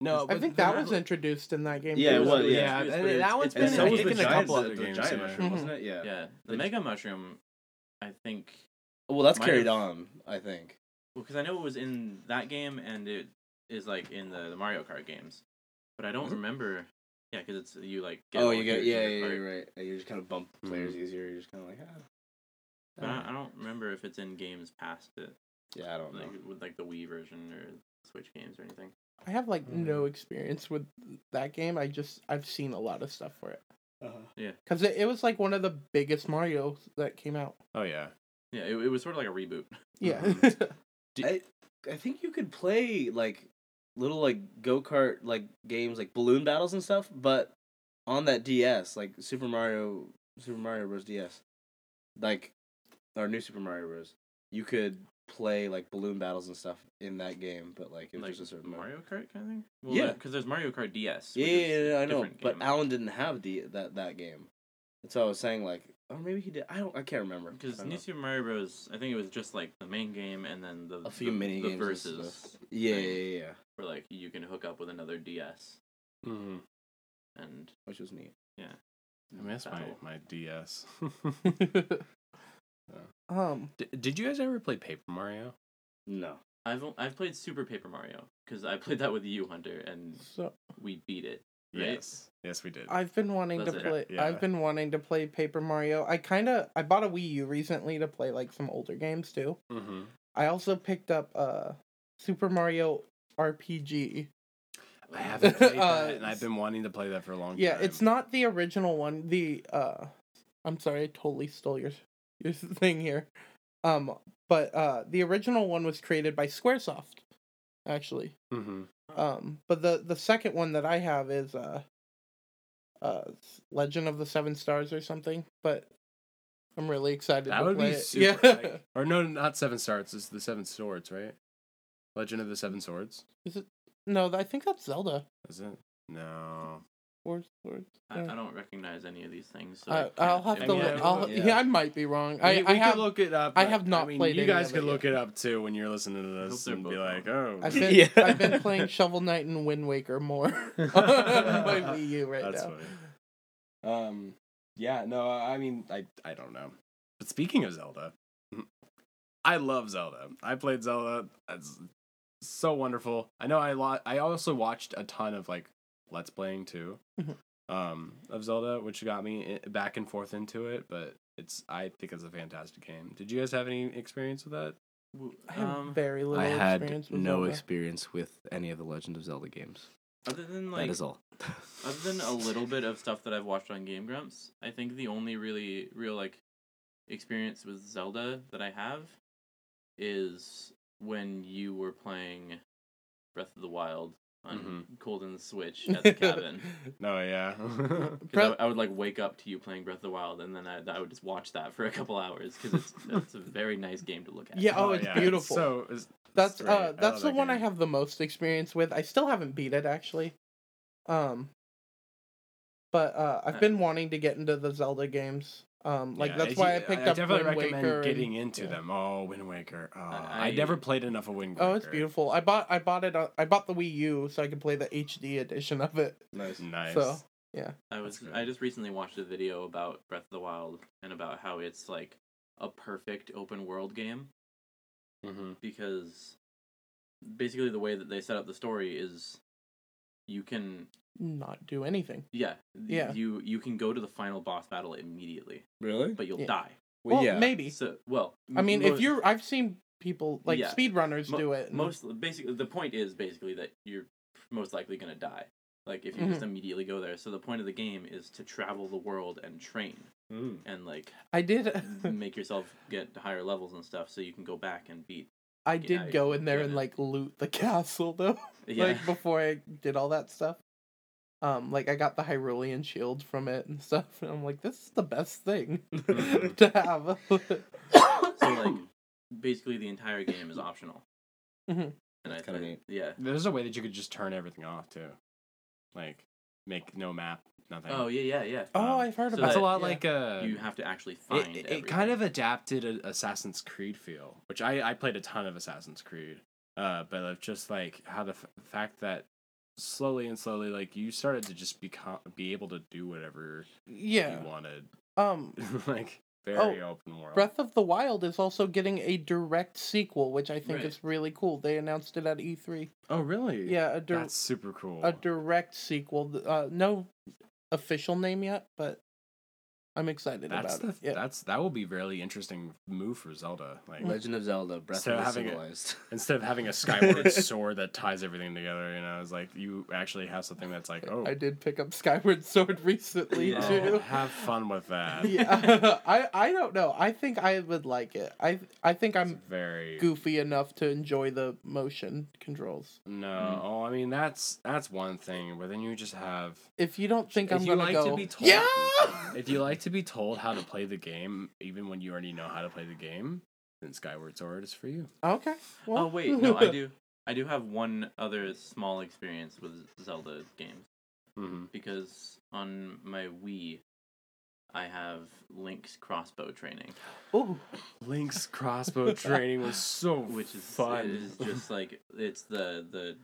No, I think that was introduced in that game. Yeah, too. it was, Yeah, yeah. and that one's been And so I was in a couple the, other the games. giant yeah. mushroom, wasn't it? Yeah. Yeah, the Like- Mega Mushroom, I think. Well, that's carried have- on. I think. Well, because I know it was in that game and it is like in the, the Mario Kart games, but I don't Mhm. remember. Yeah, because it's you like. Get oh, you get characters yeah, yeah, you're right. Yeah, You just kind of bump players Mhm. easier. You're just kind of like ah. But ah. I, I don't remember if it's in games past it, Yeah, I don't know. like with like the Wii version or Switch games or anything. I have like Mm-hmm. no experience with that game. I just I've seen a lot of stuff for it Uh-huh. because it, it was like one of the biggest Mario's that came out. Oh yeah. Yeah, it, it was sort of like a reboot. [LAUGHS] Yeah, [LAUGHS] I I think you could play like little like go kart like games like balloon battles and stuff, but on that DS like Super Mario Super Mario Bros. DS, like our new Super Mario Bros. You could play like balloon battles and stuff in that game, but like it was like just a certain mode. Mario Kart kind of thing. Well, Yeah. because there's Mario Kart DS. Yeah, which yeah, is yeah, a I know, different but game. Alan didn't have D that that game. That's what I was saying. Like, or maybe he did. I don't. I can't remember. Because I New. Super Mario Bros. I think it was just like the main game and then the a few the, mini the games and verses stuff. Yeah, thing yeah, yeah, yeah, where like you can hook up with another DS Mm-hmm. and which was neat. Yeah. I miss my, battle. my DS. [LAUGHS] [LAUGHS] um, D- did you guys ever play Paper Mario? No. I've o- I've played Super Paper Mario because I [LAUGHS] played that with you, Hunter, and so we beat it. Right? Yes. Yes, we did. I've been wanting That's to it. play. Yeah. I've been wanting to play Paper Mario. I kind of I bought a Wii U recently to play like some older games too. mm-hmm. I also picked up uh Super Mario RPG. I haven't played [LAUGHS] Uh, that, and I've been wanting to play that for a long Yeah, time. Yeah, it's not the original one. The uh I'm sorry, I totally stole your your thing here. Um but uh the original one was created by Squaresoft actually. Mm-hmm. Um but the the second one that I have is uh uh Legend of the Seven Stars or something, but I'm really excited That to would be super. yeah. like- [LAUGHS] or no, not Seven Stars. It's the Seven Swords, right? Legend of the Seven Swords. Is it? no, I think that's Zelda. Is it? No. Or, or I. I don't recognize any of these things. So I, I I'll have to look. I- I'll, yeah. yeah. I might be wrong. we, I, we I have. could look it up. I have not mean, played You guys of could look yet. it up too when you're listening to this and be like, "Oh, I've been [LAUGHS] Yeah. I've been playing Shovel Knight and Wind Waker more [LAUGHS] on my [LAUGHS] Wii U right That's now. funny. Um, yeah, no, I mean, I I don't know. But speaking of Zelda, I love Zelda. I played Zelda. It's so wonderful. I know I lo- I also watched a ton of like let's playing too, Mhm. um, of Zelda, which got me back and forth into it. But it's I think it's a fantastic game. Did you guys have any experience with that? W- I have Um, very little I had experience with no Zelda. experience with any of the Legend of Zelda games. other than like that is all. [LAUGHS] other than a little bit of stuff that I've watched on Game Grumps, I think the only really real like experience with Zelda that I have is when you were playing Breath of the Wild on Mhm. Colden's Switch at the cabin. [LAUGHS] No, yeah. [LAUGHS] 'Cause Bre- I, I would like wake up to you playing Breath of the Wild, and then I, I would just watch that for a couple hours because it's [LAUGHS] it's a very nice game to look at. Yeah, oh, it's beautiful. So it's, That's it's uh that's the that one I have the most experience with. I still haven't beat it actually. Um but uh I've Uh, been wanting to get into the Zelda games. Um like Yeah, that's why you- I picked I up definitely Wind recommend Waker getting and- into yeah. them. Oh, Wind Waker. Oh, I, I- never played enough of Wind Waker. Oh, it's beautiful. I bought I bought it. on- I bought the Wii U so I could play the HD edition of it. Nice. Nice. So yeah, I was. I just recently watched a video about Breath of the Wild and about how it's like a perfect open world game hmm because basically the way that they set up the story is you can not do anything. yeah Yeah. you you can go to the final boss battle immediately Really? but you'll Yeah. die Well, yeah. maybe. so well I mean, mo- if you're, I've seen people like Yeah. speedrunners mo- do it. and- most basically the point is basically that you're most likely gonna die like if you just immediately go there so the point of the game is to travel the world and train Mm. and like I did. [LAUGHS] make yourself get to higher levels and stuff so you can go back and beat I Yeah, did go in there and like loot the [LAUGHS] castle though. yeah Like before I did all that stuff. Um, like I got the Hyrulean shield from it and [LAUGHS] stuff, and I'm like, this is the best thing [LAUGHS] to have. [LAUGHS] so like basically the entire game is optional Mhm. and i Kinda think neat. yeah There's a way that you could just turn everything off too, like make no map nothing. Oh yeah, yeah, yeah. Oh, Um, I've heard so about That's a lot yeah. like uh, you have to actually it, find. it, kind of adapted a Assassin's Creed feel, which I I played a ton of Assassin's Creed, uh, but it's just like how the f- fact that slowly and slowly like you started to just become be able to do whatever Yeah. you wanted, Um, [LAUGHS] like very open world. Breath of the Wild is also getting a direct sequel, which I think Right. is really cool. They announced it at E3. oh really? Yeah, a, dir- that's super cool. a direct sequel. Uh, no official name yet, but I'm excited that's about the it. Yeah. that's that will be really interesting move for Zelda. Like Legend of Zelda: Breath So of the having it- Civilized. [LAUGHS] instead of having a skyward [LAUGHS] sword that ties everything together, you know, it's like you actually have something that's like, oh, I did pick up Skyward Sword [LAUGHS] recently Yeah. oh, too. have fun with that. yeah, I I don't know. I think I would like it. I I think I'm very goofy enough to enjoy the motion controls. No, Mm. oh, I mean that's that's one thing, but then you just have If you don't think If I'm you gonna like go, to be told- yeah. if you like to be told how to play the game, even when you already know how to play the game, then Skyward Sword is for you. Okay. Well, Oh wait, no, I do. [LAUGHS] I do have one other small experience with Zelda games Mm-hmm. because on my Wii, I have Link's crossbow training, Ooh. Link's [LAUGHS] crossbow training was so [LAUGHS] which is fun. It is just like it's the the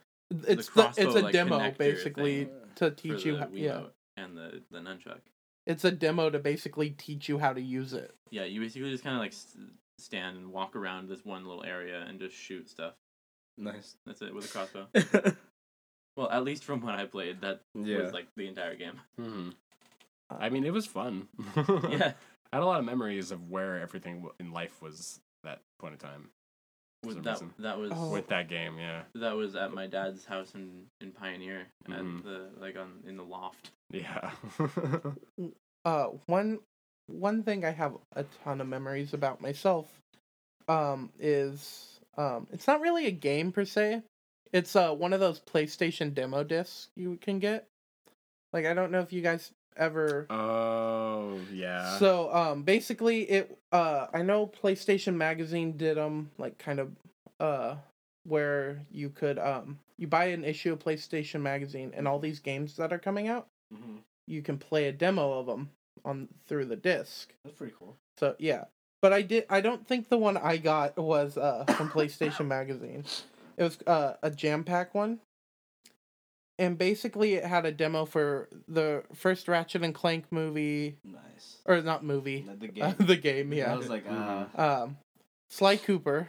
It's the, crossbow, it's a like, demo connector basically to for teach the you. How, yeah, and the the nunchuck. It's a demo to basically teach you how to use it. Yeah, you basically just kind of like stand and walk around this one little area and just shoot stuff. nice. That's it with a crossbow. [LAUGHS] well, at least from when I played, that yeah. was like the entire game. hmm I mean, it was fun. [LAUGHS] yeah, I had a lot of memories of where everything in life was that point in time with that reason. that was Oh. with that game. Yeah, that was at my dad's house in in Pioneer Mhm. at the like on in the loft. Yeah. [LAUGHS] uh one one thing I have a ton of memories about myself um is um it's not really a game per se. It's uh one of those PlayStation demo discs you can get. Like I don't know if you guys ever oh yeah. So um basically it uh I know PlayStation magazine did um like kind of uh where you could um you buy an issue of PlayStation magazine and all these games that are coming out Mhm. you can play a demo of them on through the disc. That's pretty cool. So yeah, but I did. I don't think the one I got was uh from PlayStation Magazine. It was uh, a jam pack one, and basically it had a demo for the first Ratchet and Clank movie, Nice. or not movie, The [LAUGHS] uh, game. the game. Yeah. I was like, uh, um, Sly Cooper.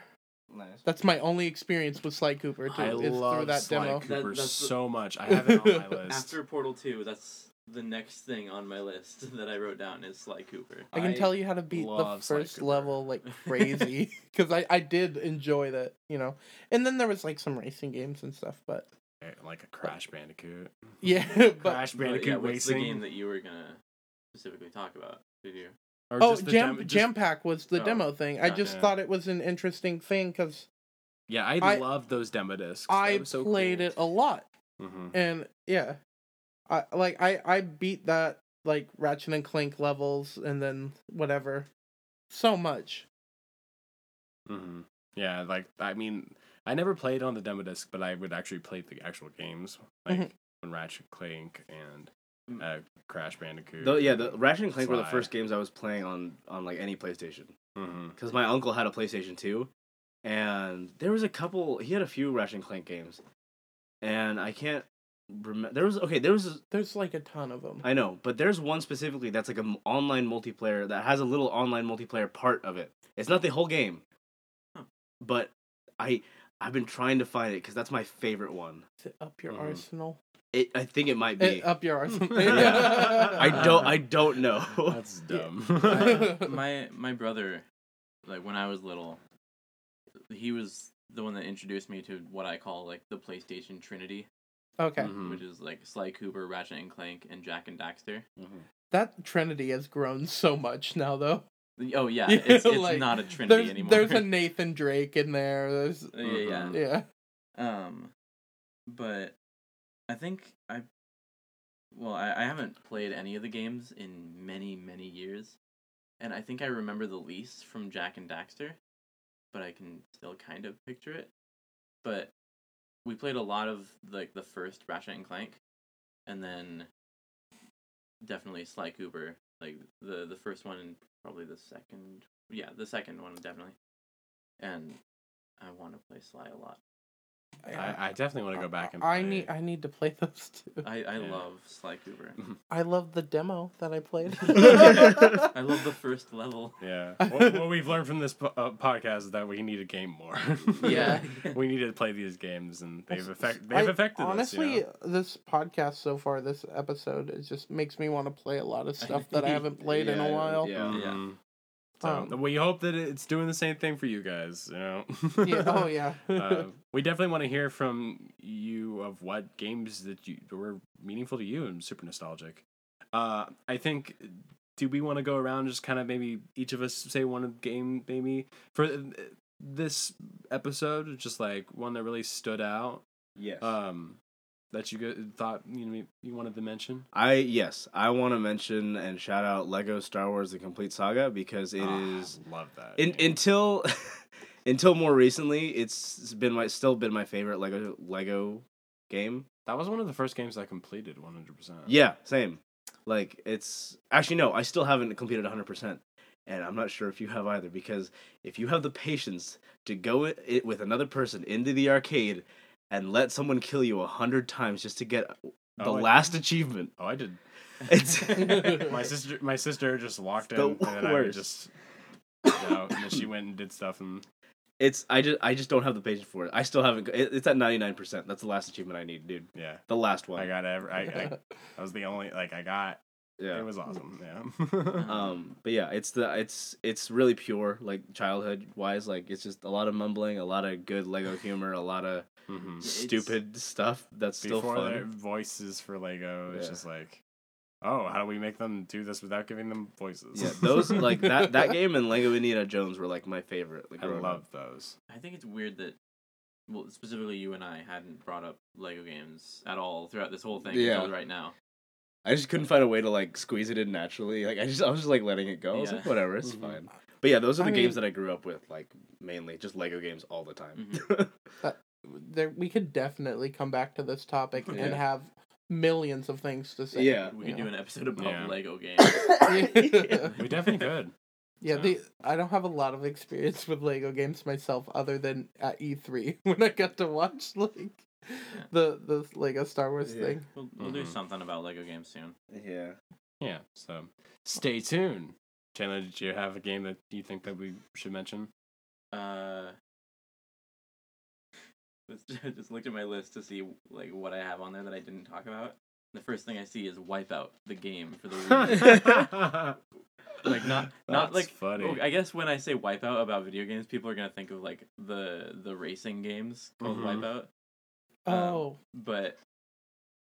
Nice. That's my only experience with Sly Cooper. Too, I is through love that Sly demo. Cooper That- that's the- so much. I have it on my [LAUGHS] list. After Portal Two, that's the next thing on my list [LAUGHS] that I wrote down is Sly Cooper. I can I tell you how to beat the first level like [LAUGHS] crazy because I I did enjoy that you know, and then there was like some racing games and stuff, but Eh, like a Crash Bandicoot. yeah, but Crash But Bandicoot yeah, what's racing. the game that you were gonna specifically talk about? Did you? Or oh jam dem- jam pack was the Oh, demo thing. I just thought it was an interesting thing because Yeah, I, I- love those demo discs. I played it a lot, hmm and yeah, I like I I beat that like Ratchet and Clank levels and then whatever, so much. hmm Yeah, like I mean, I never played on the demo disc, but I would actually play the actual games, like Mhm. when Ratchet and Clank and. Uh, Crash Bandicoot. The, yeah, the Ratchet and Clank were the first games I was playing on on like any PlayStation because my uncle had a PlayStation Two, and there was a couple. He had a few Ratchet and Clank games, and I can't remember. There was okay. There was There's like a ton of them. I know, but there's one specifically that's like an online multiplayer that has a little online multiplayer part of it. It's not the whole game, Huh. but I I've been trying to find it because that's my favorite one. Is it up your Mhm. arsenal? It I think it might be. up your arsenal. [LAUGHS] [LAUGHS] Yeah. I don't I don't know. That's [LAUGHS] dumb. my, my my brother, like when I was little, he was the one that introduced me to what I call like the PlayStation Trinity, Okay. Mhm. which is like Sly Cooper, Ratchet and Clank, and Jak and Daxter. That Trinity has grown so much now, though. Oh yeah, [LAUGHS] it's, it's like, not a Trinity There's anymore. there's a [LAUGHS] Nathan Drake in there. There's yeah, yeah. Mhm. yeah. Um, but I think I, well, I, I haven't played any of the games in many many years, and I think I remember the least from Jak and Daxter, but I can still kind of picture it. But we played a lot of like the first Ratchet and Clank, and then definitely Sly Cooper. Like the the first one and probably the second. Yeah, the second one definitely. And I want to play Sly a lot. I, I definitely want to go back and. I play- need I need to play [LAUGHS] those too. I, I Yeah. love Sly Cooper. [LAUGHS] I love the demo that I played. [LAUGHS] I love the first level. Yeah. what, what we've learned from this po- uh, podcast is that we need to game more. Yeah. we need to play these games, and they've It's- affect they've affected honestly, us. you know? this podcast so far, this episode, it just makes me want to play a lot of stuff that I haven't played in a Yeah, while. Yeah. Yeah. Mhm. So Um, we hope that it's doing the same thing for you guys. You know. Yeah, oh yeah. [LAUGHS] uh, we definitely want to hear from you of what games that you were meaningful to you and super nostalgic. Uh, I think. Do we want to go around just kind of maybe each of us say one game maybe for uh, this episode, just like one that really stood out, Yes. um, that you go- thought you know you wanted to mention? I yes, I want to mention and shout out Lego Star Wars: The Complete Saga because it is Ah, love that. in, until [LAUGHS] until more recently, it's been my still been my favorite Lego Lego game. that was one of the first games I completed one hundred percent. Yeah, same. Like it's actually no, I still haven't completed 100%. And I'm not sure if you have either because if you have the patience to go it, it with another person into the arcade and let someone kill you a hundred times just to get the Oh, I- last achievement, Oh, I did. it's [LAUGHS] my sister my sister just walked in and then I just you know, and then she went and did stuff and it's I just I just don't have the patience for it. I still haven't. It, it's at 99%. That's the last achievement I need, dude. yeah. The last one. I got every I, I [LAUGHS] I was the only like I got yeah. it was awesome. Yeah. [LAUGHS] um but yeah it's the it's it's really pure like childhood wise like it's just a lot of mumbling a lot of good lego [SIGHS] humor a lot of Mhm. stupid stuff that's still Before their voices for Lego, it's Yeah. just like Oh, how do we make them do this without giving them voices? yeah those like that [LAUGHS] that game and lego indiana jones were like my favorite like, I love up. those. I think it's weird that, well, specifically you and I hadn't brought up Lego games at all throughout this whole thing Yeah. until right now. I just couldn't find a way to like squeeze it in naturally like i just i was just like letting it go i was like whatever it's Mhm. fine but yeah those are I the games mean- that i grew up with like mainly just lego games all the time Mm-hmm. [LAUGHS] there we could definitely come back to this topic [LAUGHS] Yeah. and have millions of things to say. Yeah. We could Yeah. do an episode about Yeah. Lego [LAUGHS] games. yeah, We definitely could. Yeah, the I don't have a lot of experience with Lego games myself, other than at E3 when I got to watch like the the Lego Star Wars Yeah. thing. We'll, we'll do Mhm. something about Lego games soon. yeah Yeah. So stay tuned. Chandler, did you have a game that you think that we should mention? Uh, [LAUGHS] let's just looked at my list to see like what I have on there that I didn't talk about. The first thing I see is Wipeout, the game for the [LAUGHS] Wii. [LAUGHS] like not not That's like funny. I guess when I say Wipeout about video games, people are gonna think of like the the racing games called Mhm. Wipeout. Um, Oh, but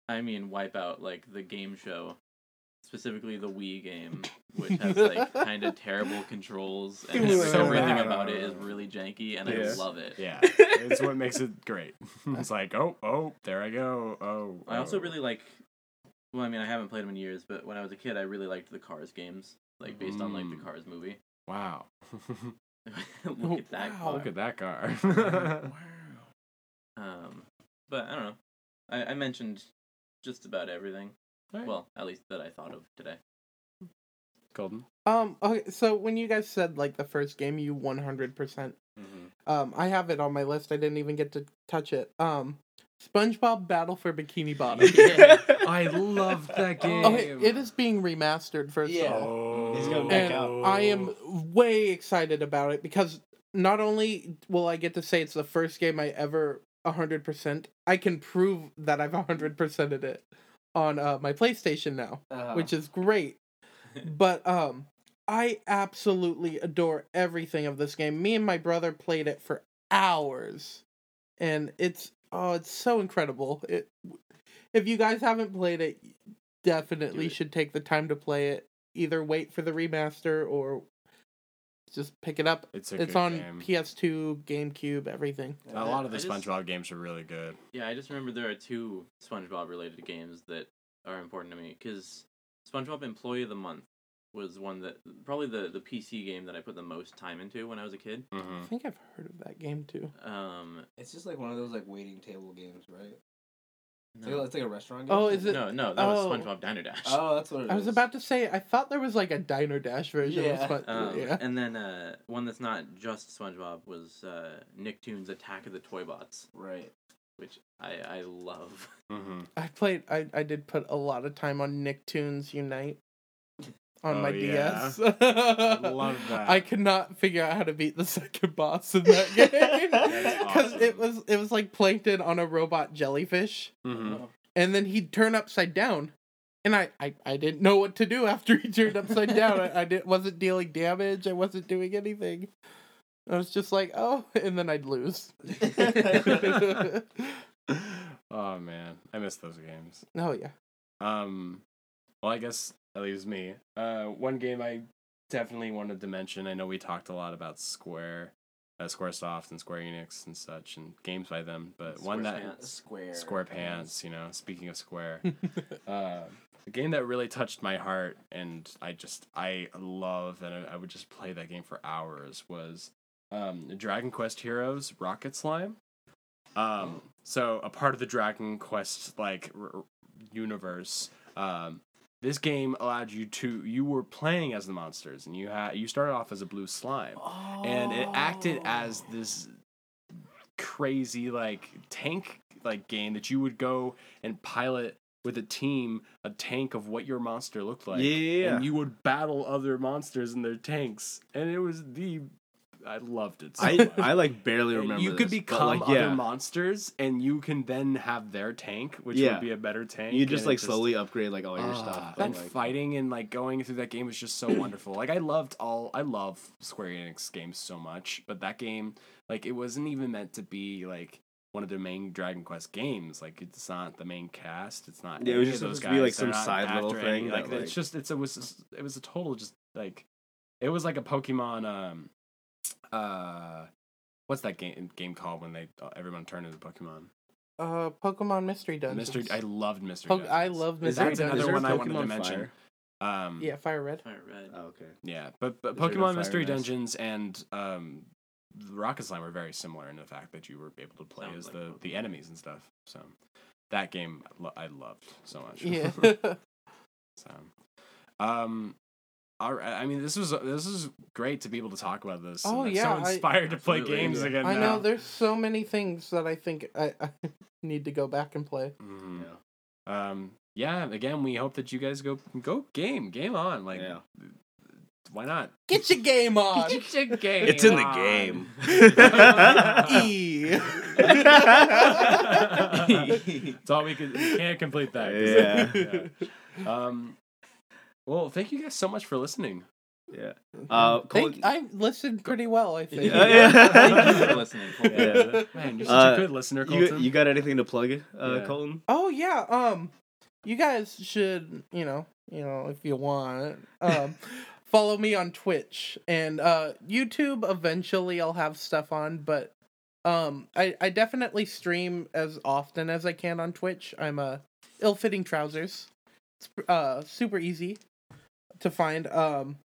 I mean Wipeout, like the game show, specifically the Wii game, which has like kind of [LAUGHS] terrible controls and so everything bad. about it is really janky, and Yeah. I love it. Yeah, [LAUGHS] it's what makes it great. [LAUGHS] it's like, oh, oh, there I go. Oh, I also oh. really like. Well, I mean, I haven't played them in years, but when I was a kid, I really liked the Cars games, like based on like the Mm. Cars movie. wow. Look at that Wow. car. Look at that car. wow. Um, but I don't know. I, I mentioned just about everything. Alright. Well, at least that I thought of today. Golden. um, okay. So when you guys said like the first game, you one hundred percent. Um, I have it on my list. I didn't even get to touch it. Um, SpongeBob Battle for Bikini Bottom. [LAUGHS] I love that game. Okay, it is being remastered first Yeah. of all. Oh, It's going back and out. I am way excited about it because not only will I get to say it's the first game I ever 100%, I can prove that I've 100%ed it on uh, my PlayStation now, Uh-huh. which is great. [LAUGHS] But um I absolutely adore everything of this game. Me and my brother played it for hours. And it's oh, it's so incredible. It if you guys haven't played it, definitely it. should take the time to play it. Either wait for the remaster or just pick it up. It's a it's good on game. PS2, GameCube, everything. A lot of the I just- SpongeBob games are really good. Yeah, I just remember there are two SpongeBob related games that are important to me because SpongeBob Employee of the Month was one that probably the the PC game that I put the most time into when I was a kid. I hmm think I've heard of that game too. Um, It's just like one of those like waiting table games, right? No, It's like a restaurant game. Oh, is it? no, no, that was Oh. SpongeBob Diner Dash. Oh, that's what it is. I was about to say. I thought there was like a Diner Dash version. Yeah. Of Spon- Um, yeah. And then uh, one that's not just SpongeBob was uh, Nicktoons Attack of the Toy Bots, Right. which I, I love. Mm-hmm. I played. I I did put a lot of time on Nicktoons Unite on Oh, my yeah. DS. love [LAUGHS] that. I could not figure out how to beat the second boss in that [LAUGHS] game That's [LAUGHS] because it was it was like plankton on a robot jellyfish, Mm-hmm. and then he'd turn upside down, and I I, I didn't know what to do after he turned upside down. I, I didn't wasn't dealing damage. I wasn't doing anything. I was just like, oh, and then I'd lose. oh man, I miss those games. oh yeah. Um, well, I guess that leaves me. Uh, one game I definitely wanted to mention. I know we talked a lot about Square, uh, SquareSoft, and Square Enix and such, and games by them. But one that SquarePants. Square. Square Pants, you know. Speaking of Square, [LAUGHS] uh, a game that really touched my heart, and I just I love and I, I would just play that game for hours. Was um, Dragon Quest Heroes Rocket Slime. Um, so a part of the Dragon Quest like r- r- universe. Um, this game allowed you to you were playing as the monsters, and you had you started off as a blue slime, and it acted as oh. this crazy like tank like game that you would go and pilot with a team a tank of what your monster looked like. Yeah. and you would battle other monsters in their tanks. And it was the i loved it so I much. I like barely remember. you could this, but, become like, other monsters and you can then have their tank which Yeah. would be a better tank You just like slowly upgrade like all your Ah, stuff. that but, like, fighting and like going through that game was just so [CLEARS THROAT] wonderful. Like I loved all I love Square Enix games so much, but that game like it wasn't even meant to be like one of the main Dragon Quest games. Like it's not the main cast. It's not. Yeah, it was just supposed to be, like, some side little after any- thing Like that, it's just it's it was it was a total just like it was like a Pokemon. Um, uh, what's that game game called when they uh, everyone turned into Pokemon? Uh, Pokemon Mystery Dungeons. Mystery. I loved Mystery. Po- I Dungeons. love Mystery That's Dungeons. another Is there one a I wanted to Pokemon mention. Um, Yeah, Fire Red. Fire Red. Oh, okay. Yeah, but, but Is there no Pokemon Mystery and Dungeons and um, the Rocket Slime were very similar in the fact that you were able to play Sounds as like the, the enemies and stuff. So that game I loved so much. Yeah. [LAUGHS] [LAUGHS] so, um, all right. I mean, this was this is great to be able to talk about this. and Oh, I'm yeah, so I- inspired to play games yeah. again. I now. know there's so many things that I think I, I [LAUGHS] need to go back and play. Mhm. Yeah. Um, yeah. Again, we hope that you guys go go game game on. Like, Yeah. why not? Get your game on. [LAUGHS] Get your game. It's in the game. [LAUGHS] e. That's all we could. We can't complete that. Yeah. yeah. Um. Well, thank you guys so much for listening. yeah. Uh, Think- Colin- I listened pretty well. I think. Yeah, yeah. [LAUGHS] Thank you for listening. Yeah. [LAUGHS] Man, you're such Uh, a good listener, You, Colton. you got anything to plug, uh, Yeah. Colton? Oh yeah. Um, you guys should you know you know if you want um [LAUGHS] follow me on Twitch and uh YouTube. Eventually, I'll have stuff on, but um I I definitely stream as often as I can on Twitch. I'm a uh, ill-fitting trousers. It's uh super easy to find. Um.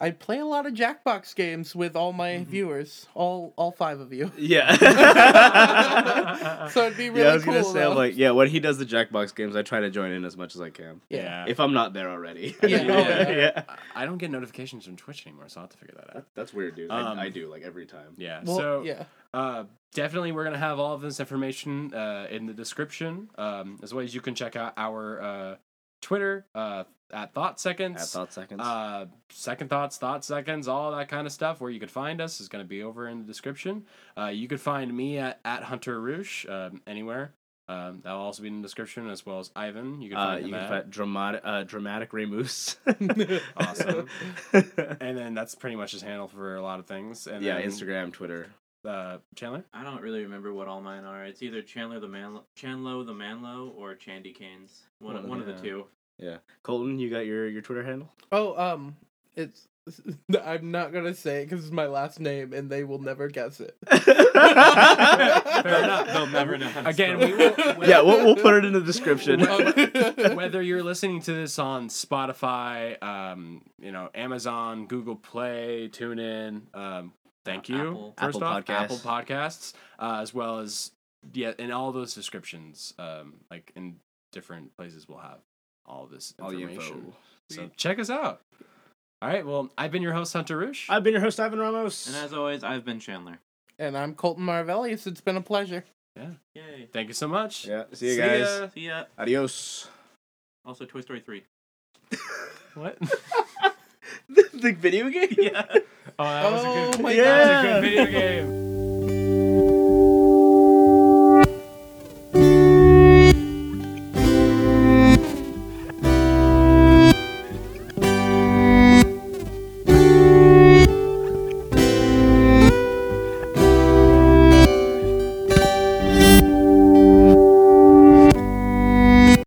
I play a lot of Jackbox games with all my Mm-hmm. viewers, all all five of you. Yeah. [LAUGHS] [LAUGHS] So it'd be really yeah, I was cool. gonna say, though. I'm like, yeah, when he does the Jackbox games, I try to join in as much as I can. yeah. If I'm not there already. [LAUGHS] Yeah. yeah. Yeah. I I don't get notifications from Twitch anymore, so I'll have to figure that out. That's weird, dude. Um, I, I do like every time. Yeah. well, so yeah. uh, definitely we're gonna have all of this information uh, in the description, um, as well as you can check out our uh, Twitter uh, at Thought Seconds. At thought seconds. Uh, second thoughts, thought seconds, all that kind of stuff. Where you could find us is going to be over in the description. Uh, you could find me at, at Hunter Roosh um, anywhere. Um, that'll also be in the description as well as Ivan. You can uh, find you can find dramatic, uh, dramatic Ray Moose. [LAUGHS] Awesome. [LAUGHS] and then that's pretty much his handle for a lot of things. And yeah, Instagram, Twitter. Uh, Chandler. I don't really remember what all mine are. It's either Chandler the Man, Chandlo the Manlo, or Chandy Canes. One, One of one of the two. Yeah, Colton, you got your your Twitter handle? Oh, um, it's. [LAUGHS] I'm not gonna say it because it's my last name, and they will never guess it. [LAUGHS] Fair enough. They'll never know. Again, we it. will. [LAUGHS] yeah, we'll, we'll put it in the description. whether you're listening to this on Spotify, um, you know, Amazon, Google Play, TuneIn, um, thank you Apple. first Apple off, Podcasts. Apple Podcasts, uh, as well as yeah, in all those descriptions, um, like in different places, we'll have all this information. info. So check us out. All right. Well, I've been your host, Hunter Roosh. I've been your host, Ivan Ramos. And as always, I've been Chandler. And I'm Colton Marvellius. It's been a pleasure. Yeah. Yay. Thank you so much. yeah, see you guys. ya. See ya. Adios. Also, Toy Story 3. What? [LAUGHS] [LAUGHS] the video game? yeah. Oh, that was a Oh good, my that was a God. good video game.